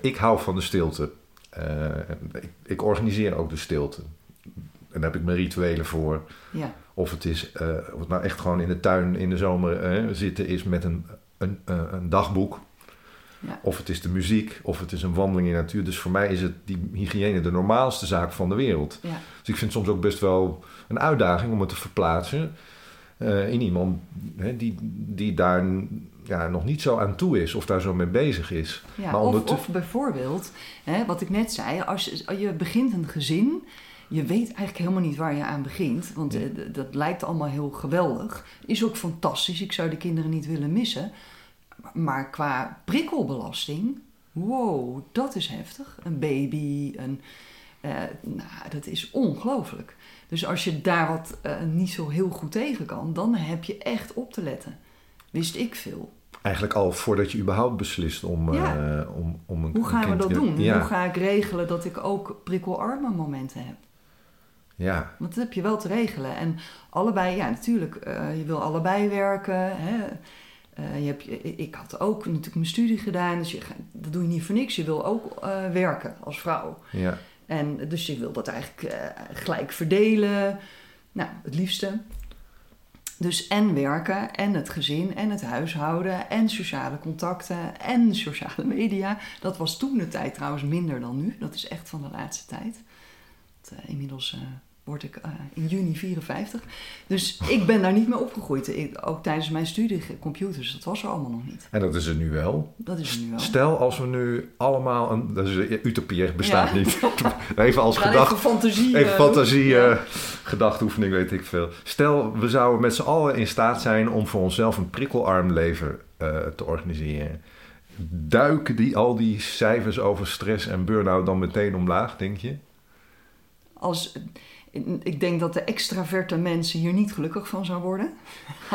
Ik hou van de stilte. Eh, ik, ik organiseer ook de stilte. En daar heb ik mijn rituelen voor. ja, Of het is, eh, of het nou echt gewoon in de tuin in de zomer eh, zitten is met een, een, eh, een dagboek. Ja. Of het is de muziek, of het is een wandeling in de natuur. Dus voor mij is het die hygiëne de normaalste zaak van de wereld. ja. Dus ik vind het soms ook best wel een uitdaging om het te verplaatsen eh, in iemand hè, die, die daar ja, nog niet zo aan toe is of daar zo mee bezig is. Ja, Maar of, of bijvoorbeeld, hè, wat ik net zei, als je, als je begint een gezin, je weet eigenlijk helemaal niet waar je aan begint, want eh, dat lijkt allemaal heel geweldig. Is ook fantastisch, ik zou de kinderen niet willen missen. Maar qua prikkelbelasting, wow, dat is heftig. Een baby, een, eh, nou, dat is ongelooflijk. Dus als je daar wat eh, niet zo heel goed tegen kan, dan heb je echt op te letten. Wist ik veel. Eigenlijk al voordat je überhaupt beslist om, Ja. eh, om, om een Hoe gaan we dat te- doen? Ja, Hoe ga ik regelen dat ik ook prikkelarme momenten heb? ja, Want dat heb je wel te regelen. En allebei, ja, natuurlijk, je wil allebei werken. Hè? Eh, je hebt, ik had ook natuurlijk mijn studie gedaan, dus je, dat doe je niet voor niks. Je wil ook eh, werken als vrouw. ja. En dus je wil dat eigenlijk eh, gelijk verdelen. Nou, het liefste. Dus en werken, en het gezin, en het huishouden, en sociale contacten, en sociale media. Dat was toen de tijd trouwens minder dan nu. Dat is echt van de laatste tijd. Eh, inmiddels word ik eh, in juni 54. Dus ik ben daar niet mee opgegroeid. Ik- ook tijdens mijn studie computers, dat was er allemaal nog niet. En dat is er nu wel. Dat is er nu wel. Stel als we nu allemaal, een, dat is een utopie, bestaat Ja. niet. [LAUGHS] [LAUGHS] Even als We gaan gedacht, even fantasie. even eh, fantasie. Ja. eh, gedachteoefening, weet ik veel. Stel, we zouden met z'n allen in staat zijn om voor onszelf een prikkelarm leven te organiseren. Duiken die, al die cijfers over stress en burn-out dan meteen omlaag, denk je? Als, ik denk dat de extraverte mensen hier niet gelukkig van zou worden.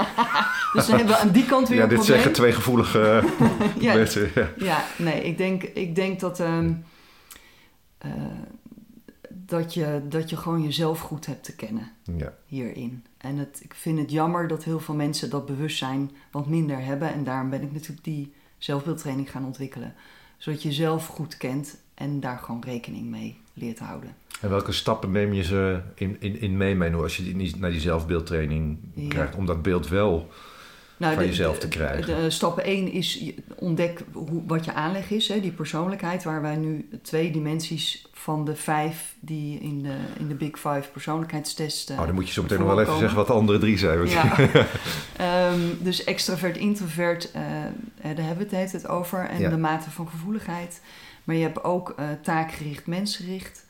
[LAUGHS] dus dan hebben we aan die kant weer Ja, een dit probleem. zeggen twee gevoelige [LAUGHS] ja, mensen. Ja. ja, nee, ik denk, ik denk dat, ehm, eh, dat, je, dat je gewoon jezelf goed hebt te kennen Ja. hierin. En het, ik vind het jammer dat heel veel mensen dat bewustzijn wat minder hebben. En daarom ben ik natuurlijk die zelfbeeldtraining gaan ontwikkelen. Zodat je jezelf goed kent en daar gewoon rekening mee leert houden. En welke stappen neem je ze in, in, in mee, als je die, niet naar die zelfbeeldtraining Ja. krijgt? Om dat beeld wel Nou, van de- jezelf te krijgen. De, stap 1 is ontdek hoe, wat je aanleg is, hè, die persoonlijkheid, waar wij nu twee dimensies van de vijf die in de, in de Big Five persoonlijkheidstest. eh, oh, dan moet je zo meteen nog wel even zeggen wat de andere drie zijn. Ja. [LAUGHS] Ehm, dus extravert, introvert, eh, eh, daar hebben we het tijd over. En Ja. de mate van gevoeligheid. Maar je hebt ook eh, taakgericht, mensgericht.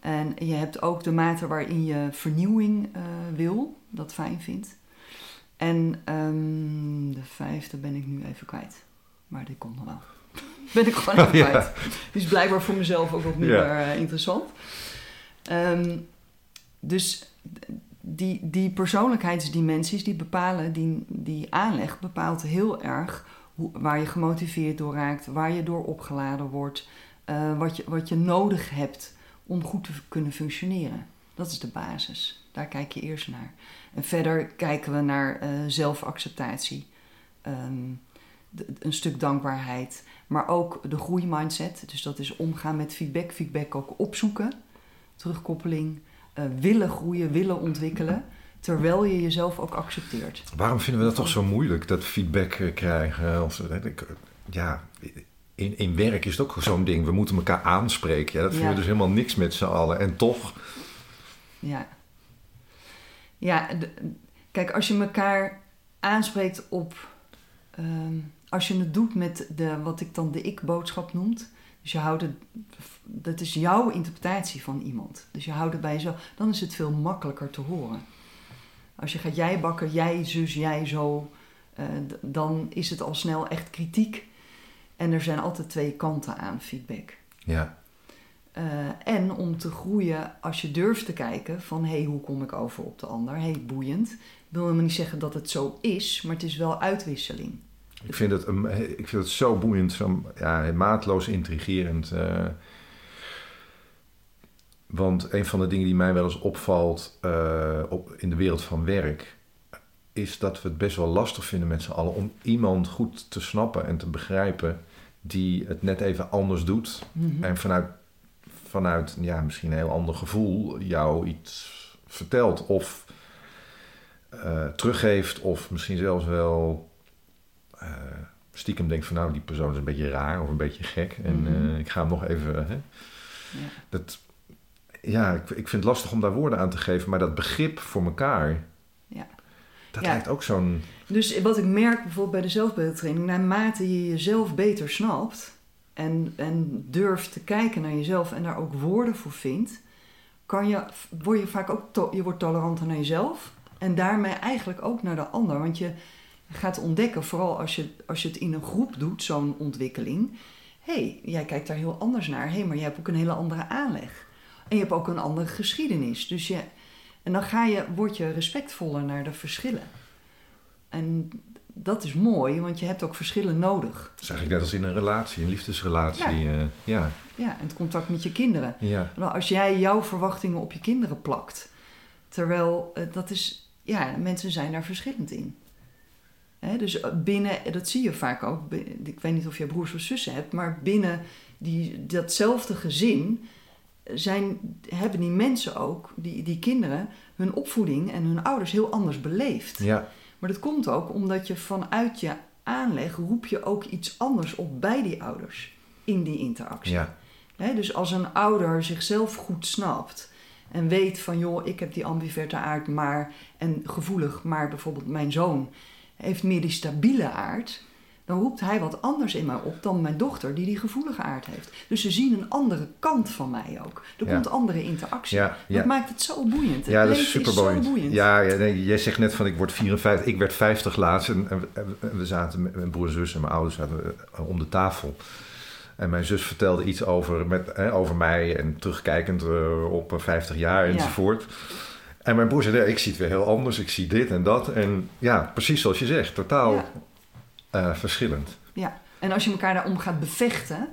En je hebt ook de mate waarin je vernieuwing eh, wil, dat fijn vindt. En ehm, de vijfde ben ik nu even kwijt. Maar die komt nog wel. [LAUGHS] ben ik gewoon even Ja. kwijt. Die is blijkbaar voor mezelf ook wat minder Ja. eh, interessant. Ehm, dus die, die persoonlijkheidsdimensies die bepalen, die, die aanleg bepaalt heel erg waar je gemotiveerd door raakt, waar je door opgeladen wordt, eh, wat, je, wat je nodig hebt om goed te kunnen functioneren. Dat is de basis. Daar kijk je eerst naar. En verder kijken we naar eh, zelfacceptatie, ehm, een stuk dankbaarheid, maar ook de groeimindset. Dus dat is omgaan met feedback, feedback ook opzoeken, terugkoppeling, eh, willen groeien, willen ontwikkelen, terwijl je jezelf ook accepteert. Waarom vinden we dat toch zo moeilijk, dat feedback eh, krijgen? Of? Ik- ja, in, in werk is het ook zo'n ding. We moeten elkaar aanspreken. Ja, dat vinden Ja. we dus helemaal niks met z'n allen. En toch, Ja. Ja, kijk, als je elkaar aanspreekt op. ehm, als je het doet met de, wat ik dan de ik-boodschap noemt. Dus je houdt het. Dat is jouw interpretatie van iemand. Dus je houdt het bij jezelf. Dan is het veel makkelijker te horen. Als je gaat jij bakken, jij zus, jij zo. eh, dan is het al snel echt kritiek. En er zijn altijd twee kanten aan feedback. ja, Eh, en om te groeien, als je durft te kijken van hé, hey, hoe kom ik over op de ander? Hé, hey, boeiend. wil helemaal niet zeggen dat het zo is, maar het is wel uitwisseling. ik vind het, een- ik vind het zo boeiend, zo ja, maatloos intrigerend. eh. Want een van de dingen die mij wel eens opvalt eh, op, in de wereld van werk... is dat we het best wel lastig vinden met z'n allen... om iemand goed te snappen en te begrijpen... die het net even anders doet... Mhm. En vanuit, vanuit ja, misschien een heel ander gevoel jou iets vertelt of eh, teruggeeft, of misschien zelfs wel eh, stiekem denkt van nou, die persoon is een beetje raar of een beetje gek. En Mhm. ik ga hem nog even. Hè, Ja. dat, ja, ik, ik vind het lastig om daar woorden aan te geven, maar dat begrip voor elkaar, Ja. dat Ja. lijkt ook zo'n. Dus wat ik merk bijvoorbeeld bij de zelfbeeldtraining, naarmate je jezelf beter snapt en, en durft te kijken naar jezelf en daar ook woorden voor vindt, kan je, word je vaak ook je wordt toleranter naar jezelf en daarmee eigenlijk ook naar de ander. Want je gaat ontdekken, vooral als je, als je het in een groep doet, zo'n ontwikkeling. Hé, hey, jij kijkt daar heel anders naar. Hé, hey, maar je hebt ook een hele andere aanleg. En je hebt ook een andere geschiedenis. Dus je, en dan ga je, word je respectvoller naar de verschillen. En dat is mooi, want je hebt ook verschillen nodig. Dat is eigenlijk net als in een relatie, een liefdesrelatie. Ja. Ja, ja, Ja, en het contact met je kinderen. ja. Nou, als jij jouw verwachtingen op je kinderen plakt, terwijl eh, dat is, ja, mensen zijn daar verschillend in. Hè, dus eh, binnen, dat zie je vaak ook, ik weet niet of je broers of zussen hebt, maar binnen die, datzelfde gezin zijn, hebben die mensen ook, die, die kinderen, hun opvoeding en hun ouders heel anders beleefd. ja. Maar dat komt ook omdat je vanuit je aanleg roep je ook iets anders op bij die ouders in die interactie. ja. Dus als een ouder zichzelf goed snapt en weet van joh, ik heb die ambiverte aard maar en gevoelig, maar bijvoorbeeld mijn zoon heeft meer die stabiele aard, dan roept hij wat anders in mij op dan mijn dochter die die gevoelige aard heeft. Dus ze zien een andere kant van mij ook. Er Ja. komt andere interactie. Ja, Dat maakt het zo boeiend. Het Ja, dat is leven super zo boeiend. boeiend. Ja, nee, jij zegt net van ik word 54. Ik werd 50 laatst en, en, we- en we zaten met mijn broer en zus en mijn ouders zaten eh, om de tafel. En mijn zus vertelde iets over, met, hè, over mij en terugkijkend eh, op eh, 50 jaar Ja. enzovoort. En mijn broer zei, "Nee, ik zie het weer heel anders. Ik zie dit en dat. En ja, precies zoals je zegt. Totaal Eh, verschillend. Ja, en als je elkaar daarom gaat bevechten,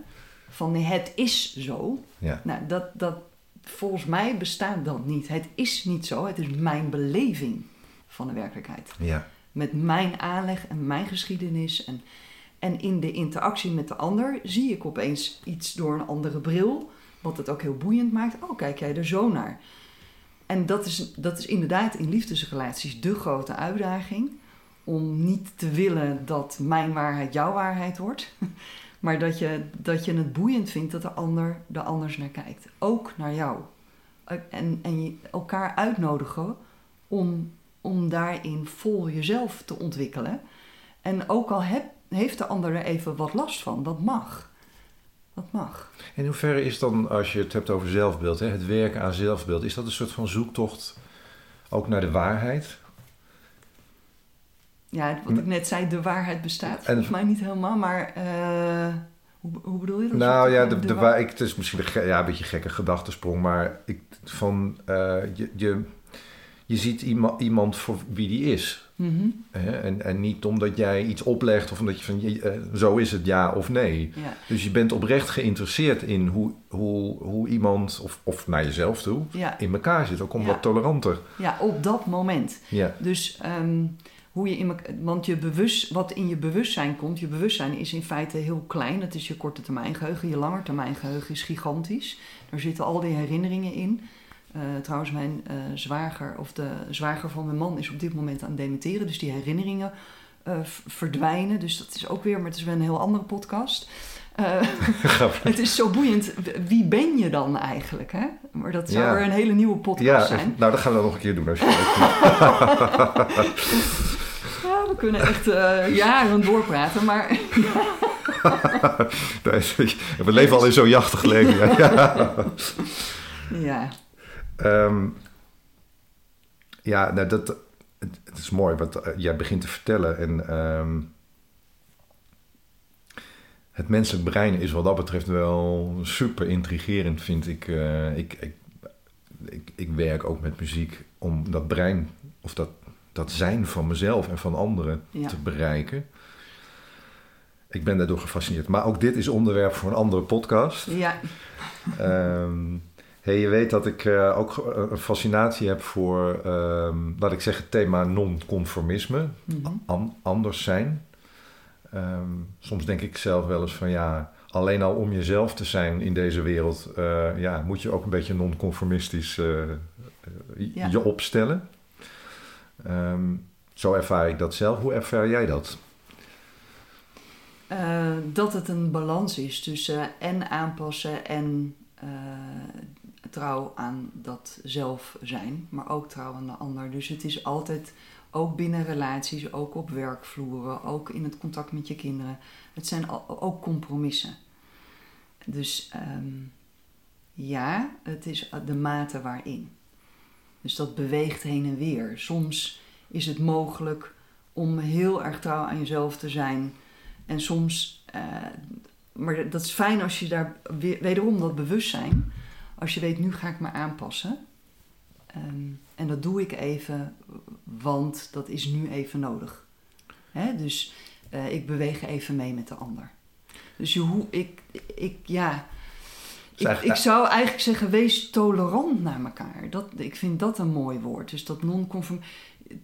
van het is zo, Ja. nou, dat, dat, volgens mij bestaat dat niet. Het is niet zo, het is mijn beleving van de werkelijkheid. Ja. Met mijn aanleg en mijn geschiedenis. En, en in de interactie met de ander zie ik opeens iets door een andere bril, wat het ook heel boeiend maakt. Oh, kijk jij er zo naar. En dat is, dat is inderdaad in liefdesrelaties de grote uitdaging. Om niet te willen dat mijn waarheid jouw waarheid wordt. [LAUGHS] Maar dat je, dat je het boeiend vindt dat de ander er anders naar kijkt. Ook naar jou. En, en je elkaar uitnodigen om, om daarin vol jezelf te ontwikkelen. En ook al heb, heeft de ander er even wat last van, dat mag. Dat mag. In hoeverre is dan, als je het hebt over zelfbeeld, hè, het werken aan zelfbeeld, is dat een soort van zoektocht ook naar de waarheid? Ja, wat ik net zei, de waarheid bestaat. En, volgens mij niet helemaal, maar uh, hoe, hoe, bedoel je dat? Nou ja, de, de, waar, ik, het is misschien een, ja, een beetje een gekke gedachtesprong, maar ik, van, uh, je, je, je ziet iemand, iemand voor wie die is. Mm -hmm. en, en niet omdat jij iets oplegt of omdat je van uh, zo is het ja of nee. Ja. Dus je bent oprecht geïnteresseerd in hoe, hoe, hoe iemand, of, of naar jezelf toe, ja. in elkaar zit. Ook om wat toleranter. Ja, op dat moment. Ja. Dus um, hoe je in want je bewust, wat in je bewustzijn komt, je bewustzijn is in feite heel klein. Het is je korte termijn geheugen, je lange termijn geheugen is gigantisch. Daar zitten al die herinneringen in. Uh, trouwens, mijn uh, zwager, of de zwager van mijn man, is op dit moment aan het dementeren. Dus die herinneringen uh, verdwijnen. Dus dat is ook weer, maar het is weer een heel andere podcast. [LAUGHS] het is zo boeiend. Wie ben je dan eigenlijk? Hè? Maar dat zou ja. weer een hele nieuwe podcast ja, zijn. Nou, dat gaan we nog een keer doen als je [LAUGHS] we kunnen echt uh, jaren doorpraten, maar... [LAUGHS] we leven al in zo'n jachtig leven. Ja. [LAUGHS] ja. Um, ja, nou, dat, het, het, is mooi wat uh, jij begint te vertellen. En um, het menselijk brein is wat dat betreft wel super intrigerend, vind ik. Uh, ik, ik, ik, ik werk ook met muziek om dat brein, of dat dat zijn van mezelf en van anderen te bereiken. Ik ben daardoor gefascineerd. Maar ook dit is onderwerp voor een andere podcast. Ja. Um, hey, je weet dat ik uh, ook een fascinatie heb voor, um, laat ik zeggen, het thema non-conformisme. Mm -hmm. An anders zijn. Um, soms denk ik zelf wel eens van ja, alleen al om jezelf te zijn in deze wereld, uh, ja, moet je ook een beetje non-conformistisch uh, ja. je opstellen. Um, zo ervaar ik dat zelf. Hoe ervaar jij dat? Uh, dat het een balans is tussen en aanpassen en uh, trouw aan dat zelf zijn, maar ook trouw aan de ander. Dus het is altijd, ook binnen relaties, ook op werkvloeren, ook in het contact met je kinderen. Het zijn ook compromissen. Dus um, ja, het is de mate waarin. Dus dat beweegt heen en weer. Soms is het mogelijk om heel erg trouw aan jezelf te zijn. En soms, uh, maar dat is fijn als je daar wederom dat bewustzijn, als je weet, nu ga ik me aanpassen. Um, en dat doe ik even, want dat is nu even nodig. Hè? Dus uh, ik beweeg even mee met de ander. Dus je, hoe, ik, ik, ja, ik, ik, zou eigenlijk zeggen, wees tolerant naar elkaar. Dat, ik vind dat een mooi woord. Dus dat non-conform.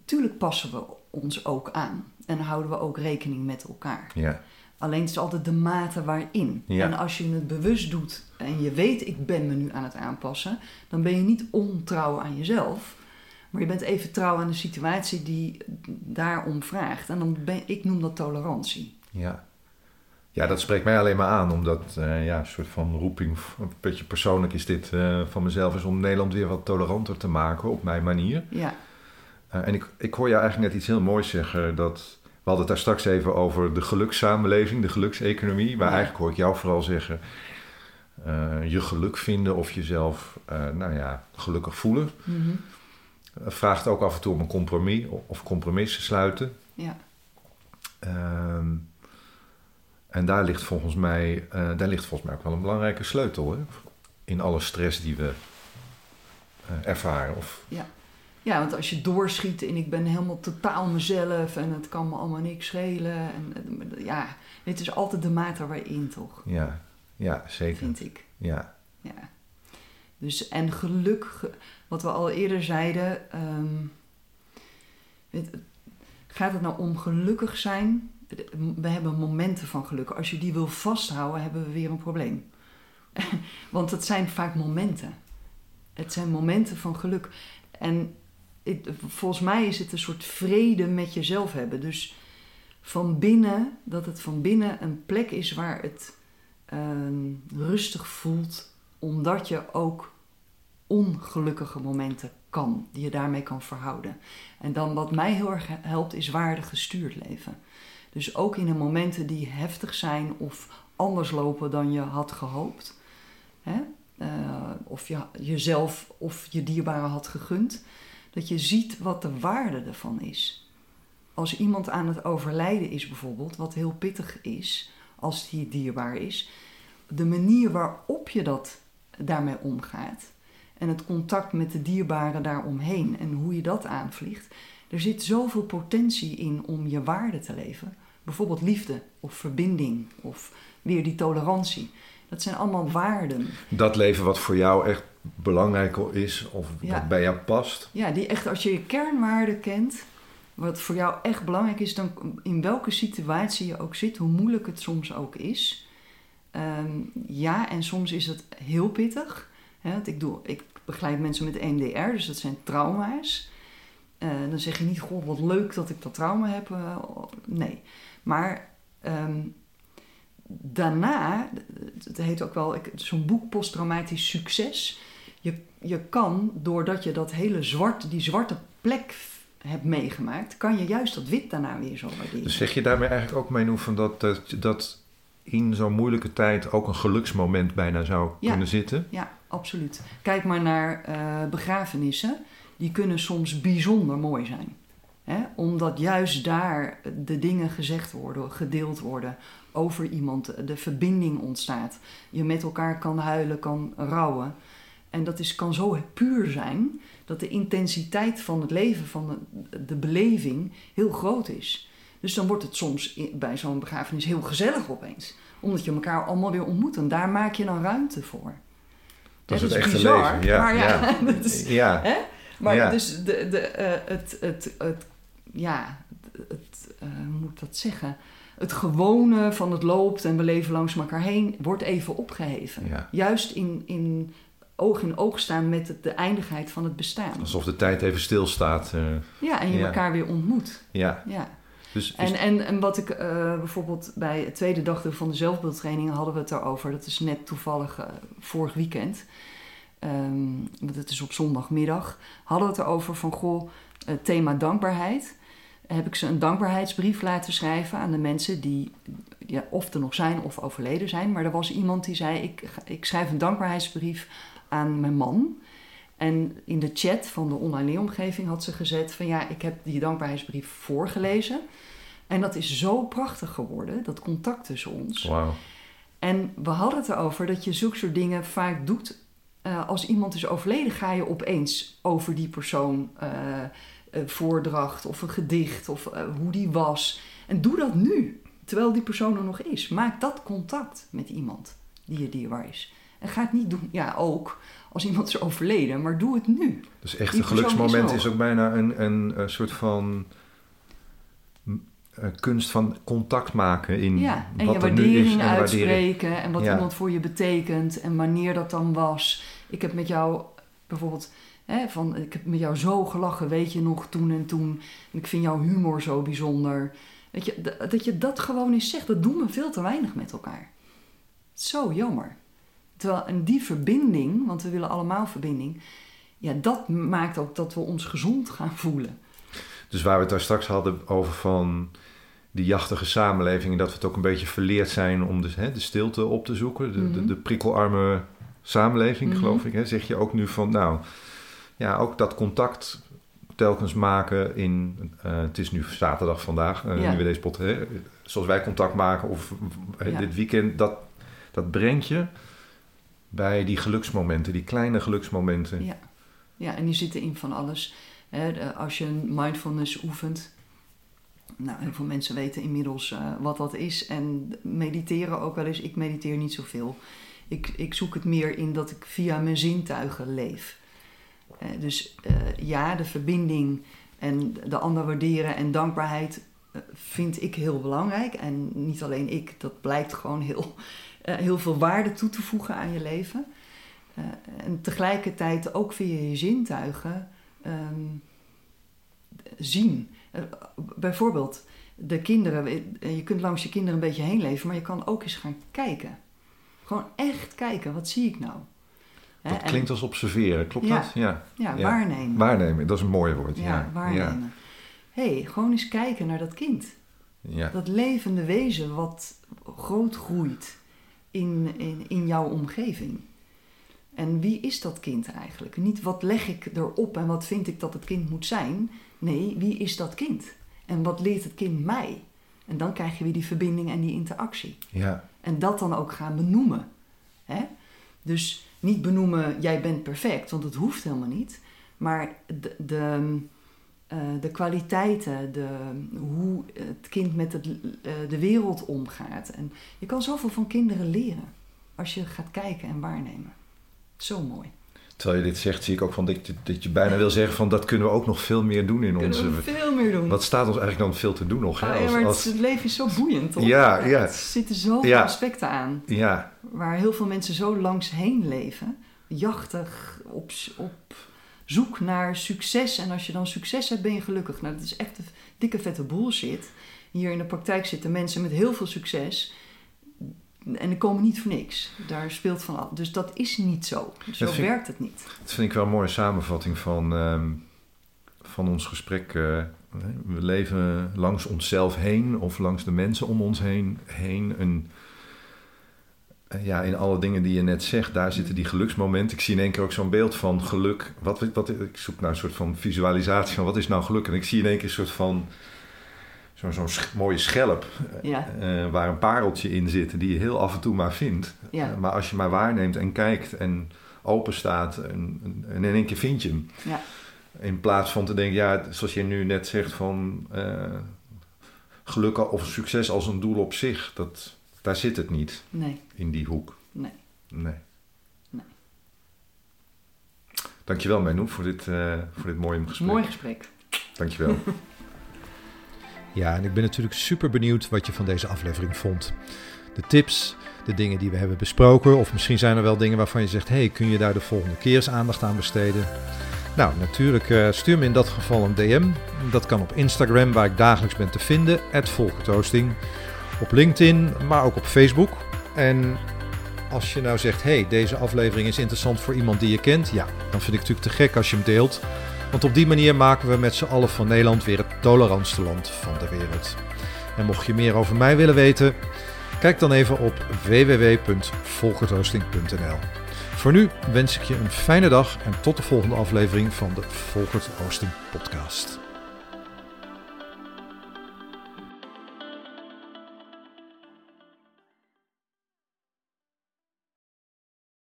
Tuurlijk passen we ons ook aan. En houden we ook rekening met elkaar. Ja. Alleen het is altijd de mate waarin. Ja. En als je het bewust doet en je weet, ik ben me nu aan het aanpassen, dan ben je niet ontrouw aan jezelf. Maar je bent even trouw aan de situatie die daarom vraagt. En dan ben ik noem dat tolerantie. Ja. Ja, dat spreekt mij alleen maar aan, omdat uh, ja, een soort van roeping, een beetje persoonlijk is dit uh, van mezelf, is om Nederland weer wat toleranter te maken op mijn manier. Ja. Uh, en ik, ik hoor jou eigenlijk net iets heel moois zeggen, dat we hadden het daar straks even over de gelukssamenleving, de gelukseconomie, maar ja. eigenlijk hoor ik jou vooral zeggen, je geluk vinden of jezelf, nou ja, gelukkig voelen. Mm -hmm. vraagt ook af en toe om een compromis of compromissen sluiten. Ja. Ehm, en daar ligt volgens mij, uh, daar ligt volgens mij ook wel een belangrijke sleutel hè? in alle stress die we uh, ervaren. Of... Ja. ja, want als je doorschiet en ik ben helemaal totaal mezelf en het kan me allemaal niks schelen. En, ja, dit is altijd de mate waarin, toch? Ja, ja zeker. Vind ik. Ja. ja. Dus, en geluk, wat we al eerder zeiden, um, gaat het nou om gelukkig zijn? We hebben momenten van geluk. Als je die wil vasthouden, hebben we weer een probleem. [LAUGHS] Want het zijn vaak momenten. Het zijn momenten van geluk. En volgens mij is het een soort vrede met jezelf hebben. Dus van binnen, dat het van binnen een plek is waar het ehm, rustig voelt, omdat je ook ongelukkige momenten kan, die je daarmee kan verhouden. En dan wat mij heel erg helpt, is waardig gestuurd leven. Dus ook in de momenten die heftig zijn of anders lopen dan je had gehoopt, hè? eh, of je jezelf of je dierbaren had gegund, dat je ziet wat de waarde ervan is. Als iemand aan het overlijden is bijvoorbeeld, wat heel pittig is als die dierbaar is, de manier waarop je dat daarmee omgaat en het contact met de dierbaren daaromheen en hoe je dat aanvliegt, er zit zoveel potentie in om je waarde te leven. Bijvoorbeeld liefde of verbinding of weer die tolerantie. Dat zijn allemaal waarden. Dat leven wat voor jou echt belangrijk is of Ja. wat bij jou past. Ja, die echt, als je je kernwaarden kent, wat voor jou echt belangrijk is, dan in welke situatie je ook zit, hoe moeilijk het soms ook is. Ehm, ja, en soms is het heel pittig. Hè, want ik, doe, ik begeleid mensen met EMDR, dus dat zijn trauma's. Eh, dan zeg je niet, goh, wat leuk dat ik dat trauma heb. eh, nee. Maar ehm, daarna, het heet ook wel zo'n boek Posttraumatisch Succes. Je, je kan, doordat je dat hele zwart, die zwarte plek hebt meegemaakt, kan je juist dat wit daarna weer zo waarderen. Dus zeg je daarmee eigenlijk ook, Menu, van dat, dat, dat in zo'n moeilijke tijd ook een geluksmoment bijna zou Ja. kunnen zitten? Ja, absoluut. Kijk maar naar eh, begrafenissen. Die kunnen soms bijzonder mooi zijn. Hè? Omdat juist daar de dingen gezegd worden, gedeeld worden over iemand. De verbinding ontstaat. Je met elkaar kan huilen, kan rouwen. En dat is, kan zo puur zijn dat de intensiteit van het leven, van de, de beleving, heel groot is. Dus dan wordt het soms bij zo'n begrafenis heel gezellig opeens. Omdat je elkaar allemaal weer ontmoet. En daar maak je dan ruimte voor. Dat is het echte bizar, leven. Ja, maar ja, ja. [LAUGHS] dat is- Ja, Hè? Maar Ja. dus de, de, eh, het, het, het, ja, het, eh, hoe moet ik dat zeggen? Het gewone van het loopt en we leven langs elkaar heen wordt even opgeheven. Ja. Juist in, in oog in oog staan met de eindigheid van het bestaan. alsof de tijd even stilstaat. eh Ja, en je Ja. elkaar weer ontmoet. ja, Ja. dus is- En, en, en wat ik eh, bijvoorbeeld bij het tweede dagdeel van de zelfbeeldtraining hadden we het daarover. Dat is net toevallig vorig weekend. Ehm, want het is op zondagmiddag. Hadden we het erover van goh, het thema dankbaarheid. Heb ik ze een dankbaarheidsbrief laten schrijven aan de mensen die ja, of er nog zijn of overleden zijn. Maar er was iemand die zei: ik, ik schrijf een dankbaarheidsbrief aan mijn man. En in de chat van de online leeromgeving had ze gezet van ja, ik heb die dankbaarheidsbrief voorgelezen. En dat is zo prachtig geworden, dat contact tussen ons. En we hadden het erover dat je zulke soort dingen vaak doet. Eh, als iemand is overleden, ga je opeens over die persoon eh, voordracht of een gedicht of eh, hoe die was. En doe dat nu, terwijl die persoon er nog is. Maak dat contact met iemand die je dierbaar is. En ga het niet doen, ja ook, als iemand is overleden, maar doe het nu. Dus echt een geluksmoment is is, ook bijna een, een, eh, soort van eh, kunst van contact maken in Ja, en wat je er nu is waardering en waardering. uitspreken en wat Ja. iemand voor je betekent en wanneer dat dan was. Ik heb met jou bijvoorbeeld, hè, van, ik heb met jou zo gelachen, weet je nog, toen en toen. En ik vind jouw humor zo bijzonder. Weet je, dat je dat gewoon eens zegt, dat doen we veel te weinig met elkaar. Zo jammer. Terwijl, en die verbinding, want we willen allemaal verbinding, ja, dat maakt ook dat we ons gezond gaan voelen. Dus waar we het daar straks hadden over van die jachtige samenleving... en dat we het ook een beetje verleerd zijn om dus, hè, de stilte op te zoeken. De, de, Mhm. de prikkelarme samenleving, Mhm. geloof ik. Hè, zeg je ook nu van, nou... Ja, ook dat contact telkens maken in... eh, het is nu zaterdag vandaag, Ja. nu we deze pot... Hè, zoals wij contact maken of eh, Ja. dit weekend... Dat, dat brengt je bij die geluksmomenten, die kleine geluksmomenten. Ja. Ja, en die zitten in van alles. Hè, als je een mindfulness oefent. Nou, heel veel mensen weten inmiddels wat dat is. En mediteren ook wel eens. Ik mediteer niet zoveel. Ik, ik zoek het meer in dat ik via mijn zintuigen leef. Eh, dus eh, ja, de verbinding en de ander waarderen en dankbaarheid eh, vind ik heel belangrijk. En niet alleen ik, dat blijkt gewoon heel, heel veel waarde toe te voegen aan je leven. En tegelijkertijd ook via je zintuigen ehm, zien. Bijvoorbeeld, de kinderen, je kunt langs je kinderen een beetje heen leven, maar je kan ook eens gaan kijken. Gewoon echt kijken, wat zie ik nou? Dat en- klinkt als observeren, klopt Ja. dat? Ja. ja, waarnemen. Waarnemen, dat is een mooi woord. ja, Ja, waarnemen. hey, gewoon eens kijken naar dat kind. Ja. Dat levende wezen wat groot groeit in, in, in jouw omgeving. En wie is dat kind eigenlijk? Niet wat leg ik erop en wat vind ik dat het kind moet zijn. Nee, wie is dat kind? En wat leert het kind mij? En dan krijg je weer die verbinding en die interactie. ja. En dat dan ook gaan benoemen. Hè? Dus niet benoemen, jij bent perfect, want dat hoeft helemaal niet. Maar de, de, eh, de kwaliteiten, de, hoe het kind met het, eh, de wereld omgaat. En je kan zoveel van kinderen leren als je gaat kijken en waarnemen. Zo mooi. Terwijl je dit zegt, zie ik ook van dat je, dat je bijna wil zeggen van dat kunnen we ook nog veel meer doen in Kunnen onze... we veel meer doen. Wat staat ons eigenlijk dan veel te doen nog? Hè? Ah, ja, maar het, als- het leven is zo boeiend, toch? Ja, ja. Er zitten zoveel Ja. aspecten aan. Ja, waar heel veel mensen zo langs heen leven, jachtig op, op zoek naar succes. En als je dan succes hebt, ben je gelukkig. Nou, dat is echt een dikke vette bullshit. Hier in de praktijk zitten mensen met heel veel succes. En die komen niet voor niks. Daar speelt van af. Dus dat is niet zo. Zo Dat werkt het niet. dat vind ik wel een mooie samenvatting van, ehm, van ons gesprek. eh, we leven langs onszelf heen of langs de mensen om ons heen. heen een, eh, ja, in alle dingen die je net zegt, daar zitten die geluksmomenten. Ik zie in één keer ook zo'n beeld van geluk. Wat, wat, ik zoek naar een soort van visualisatie van wat is nou geluk. En ik zie in één keer een soort van zo'n sch- mooie schelp. Ja, eh, waar een pareltje in zit die je heel af en toe maar vindt. ja, Eh, maar als je maar waarneemt en kijkt en open staat en, in één keer vind je hem. ja. In plaats van te denken, ja, zoals je nu net zegt van eh, geluk of succes als een doel op zich. Dat, daar zit het niet Nee, in die hoek. nee. Nee. Nee. Dankjewel Menno voor dit, eh, voor dit mooie gesprek. Mooi gesprek. Dankjewel. [LAUGHS] Ja, en ik ben natuurlijk super benieuwd wat je van deze aflevering vond. De tips, de dingen die we hebben besproken, of misschien zijn er wel dingen waarvan je zegt: hey, kun je daar de volgende keer eens aandacht aan besteden? Nou, natuurlijk eh, stuur me in dat geval een DM. Dat kan op Instagram, waar ik dagelijks ben te vinden, @volkertoasting. Op LinkedIn, maar ook op Facebook. En als je nou zegt: hey, deze aflevering is interessant voor iemand die je kent, ja, dan vind ik het natuurlijk te gek als je hem deelt. Want op die manier maken we met z'n allen van Nederland weer het tolerantste land van de wereld. En mocht je meer over mij willen weten, kijk dan even op www.volkertoasting.nl. Voor nu wens ik je een fijne dag en tot de volgende aflevering van de Volkert podcast.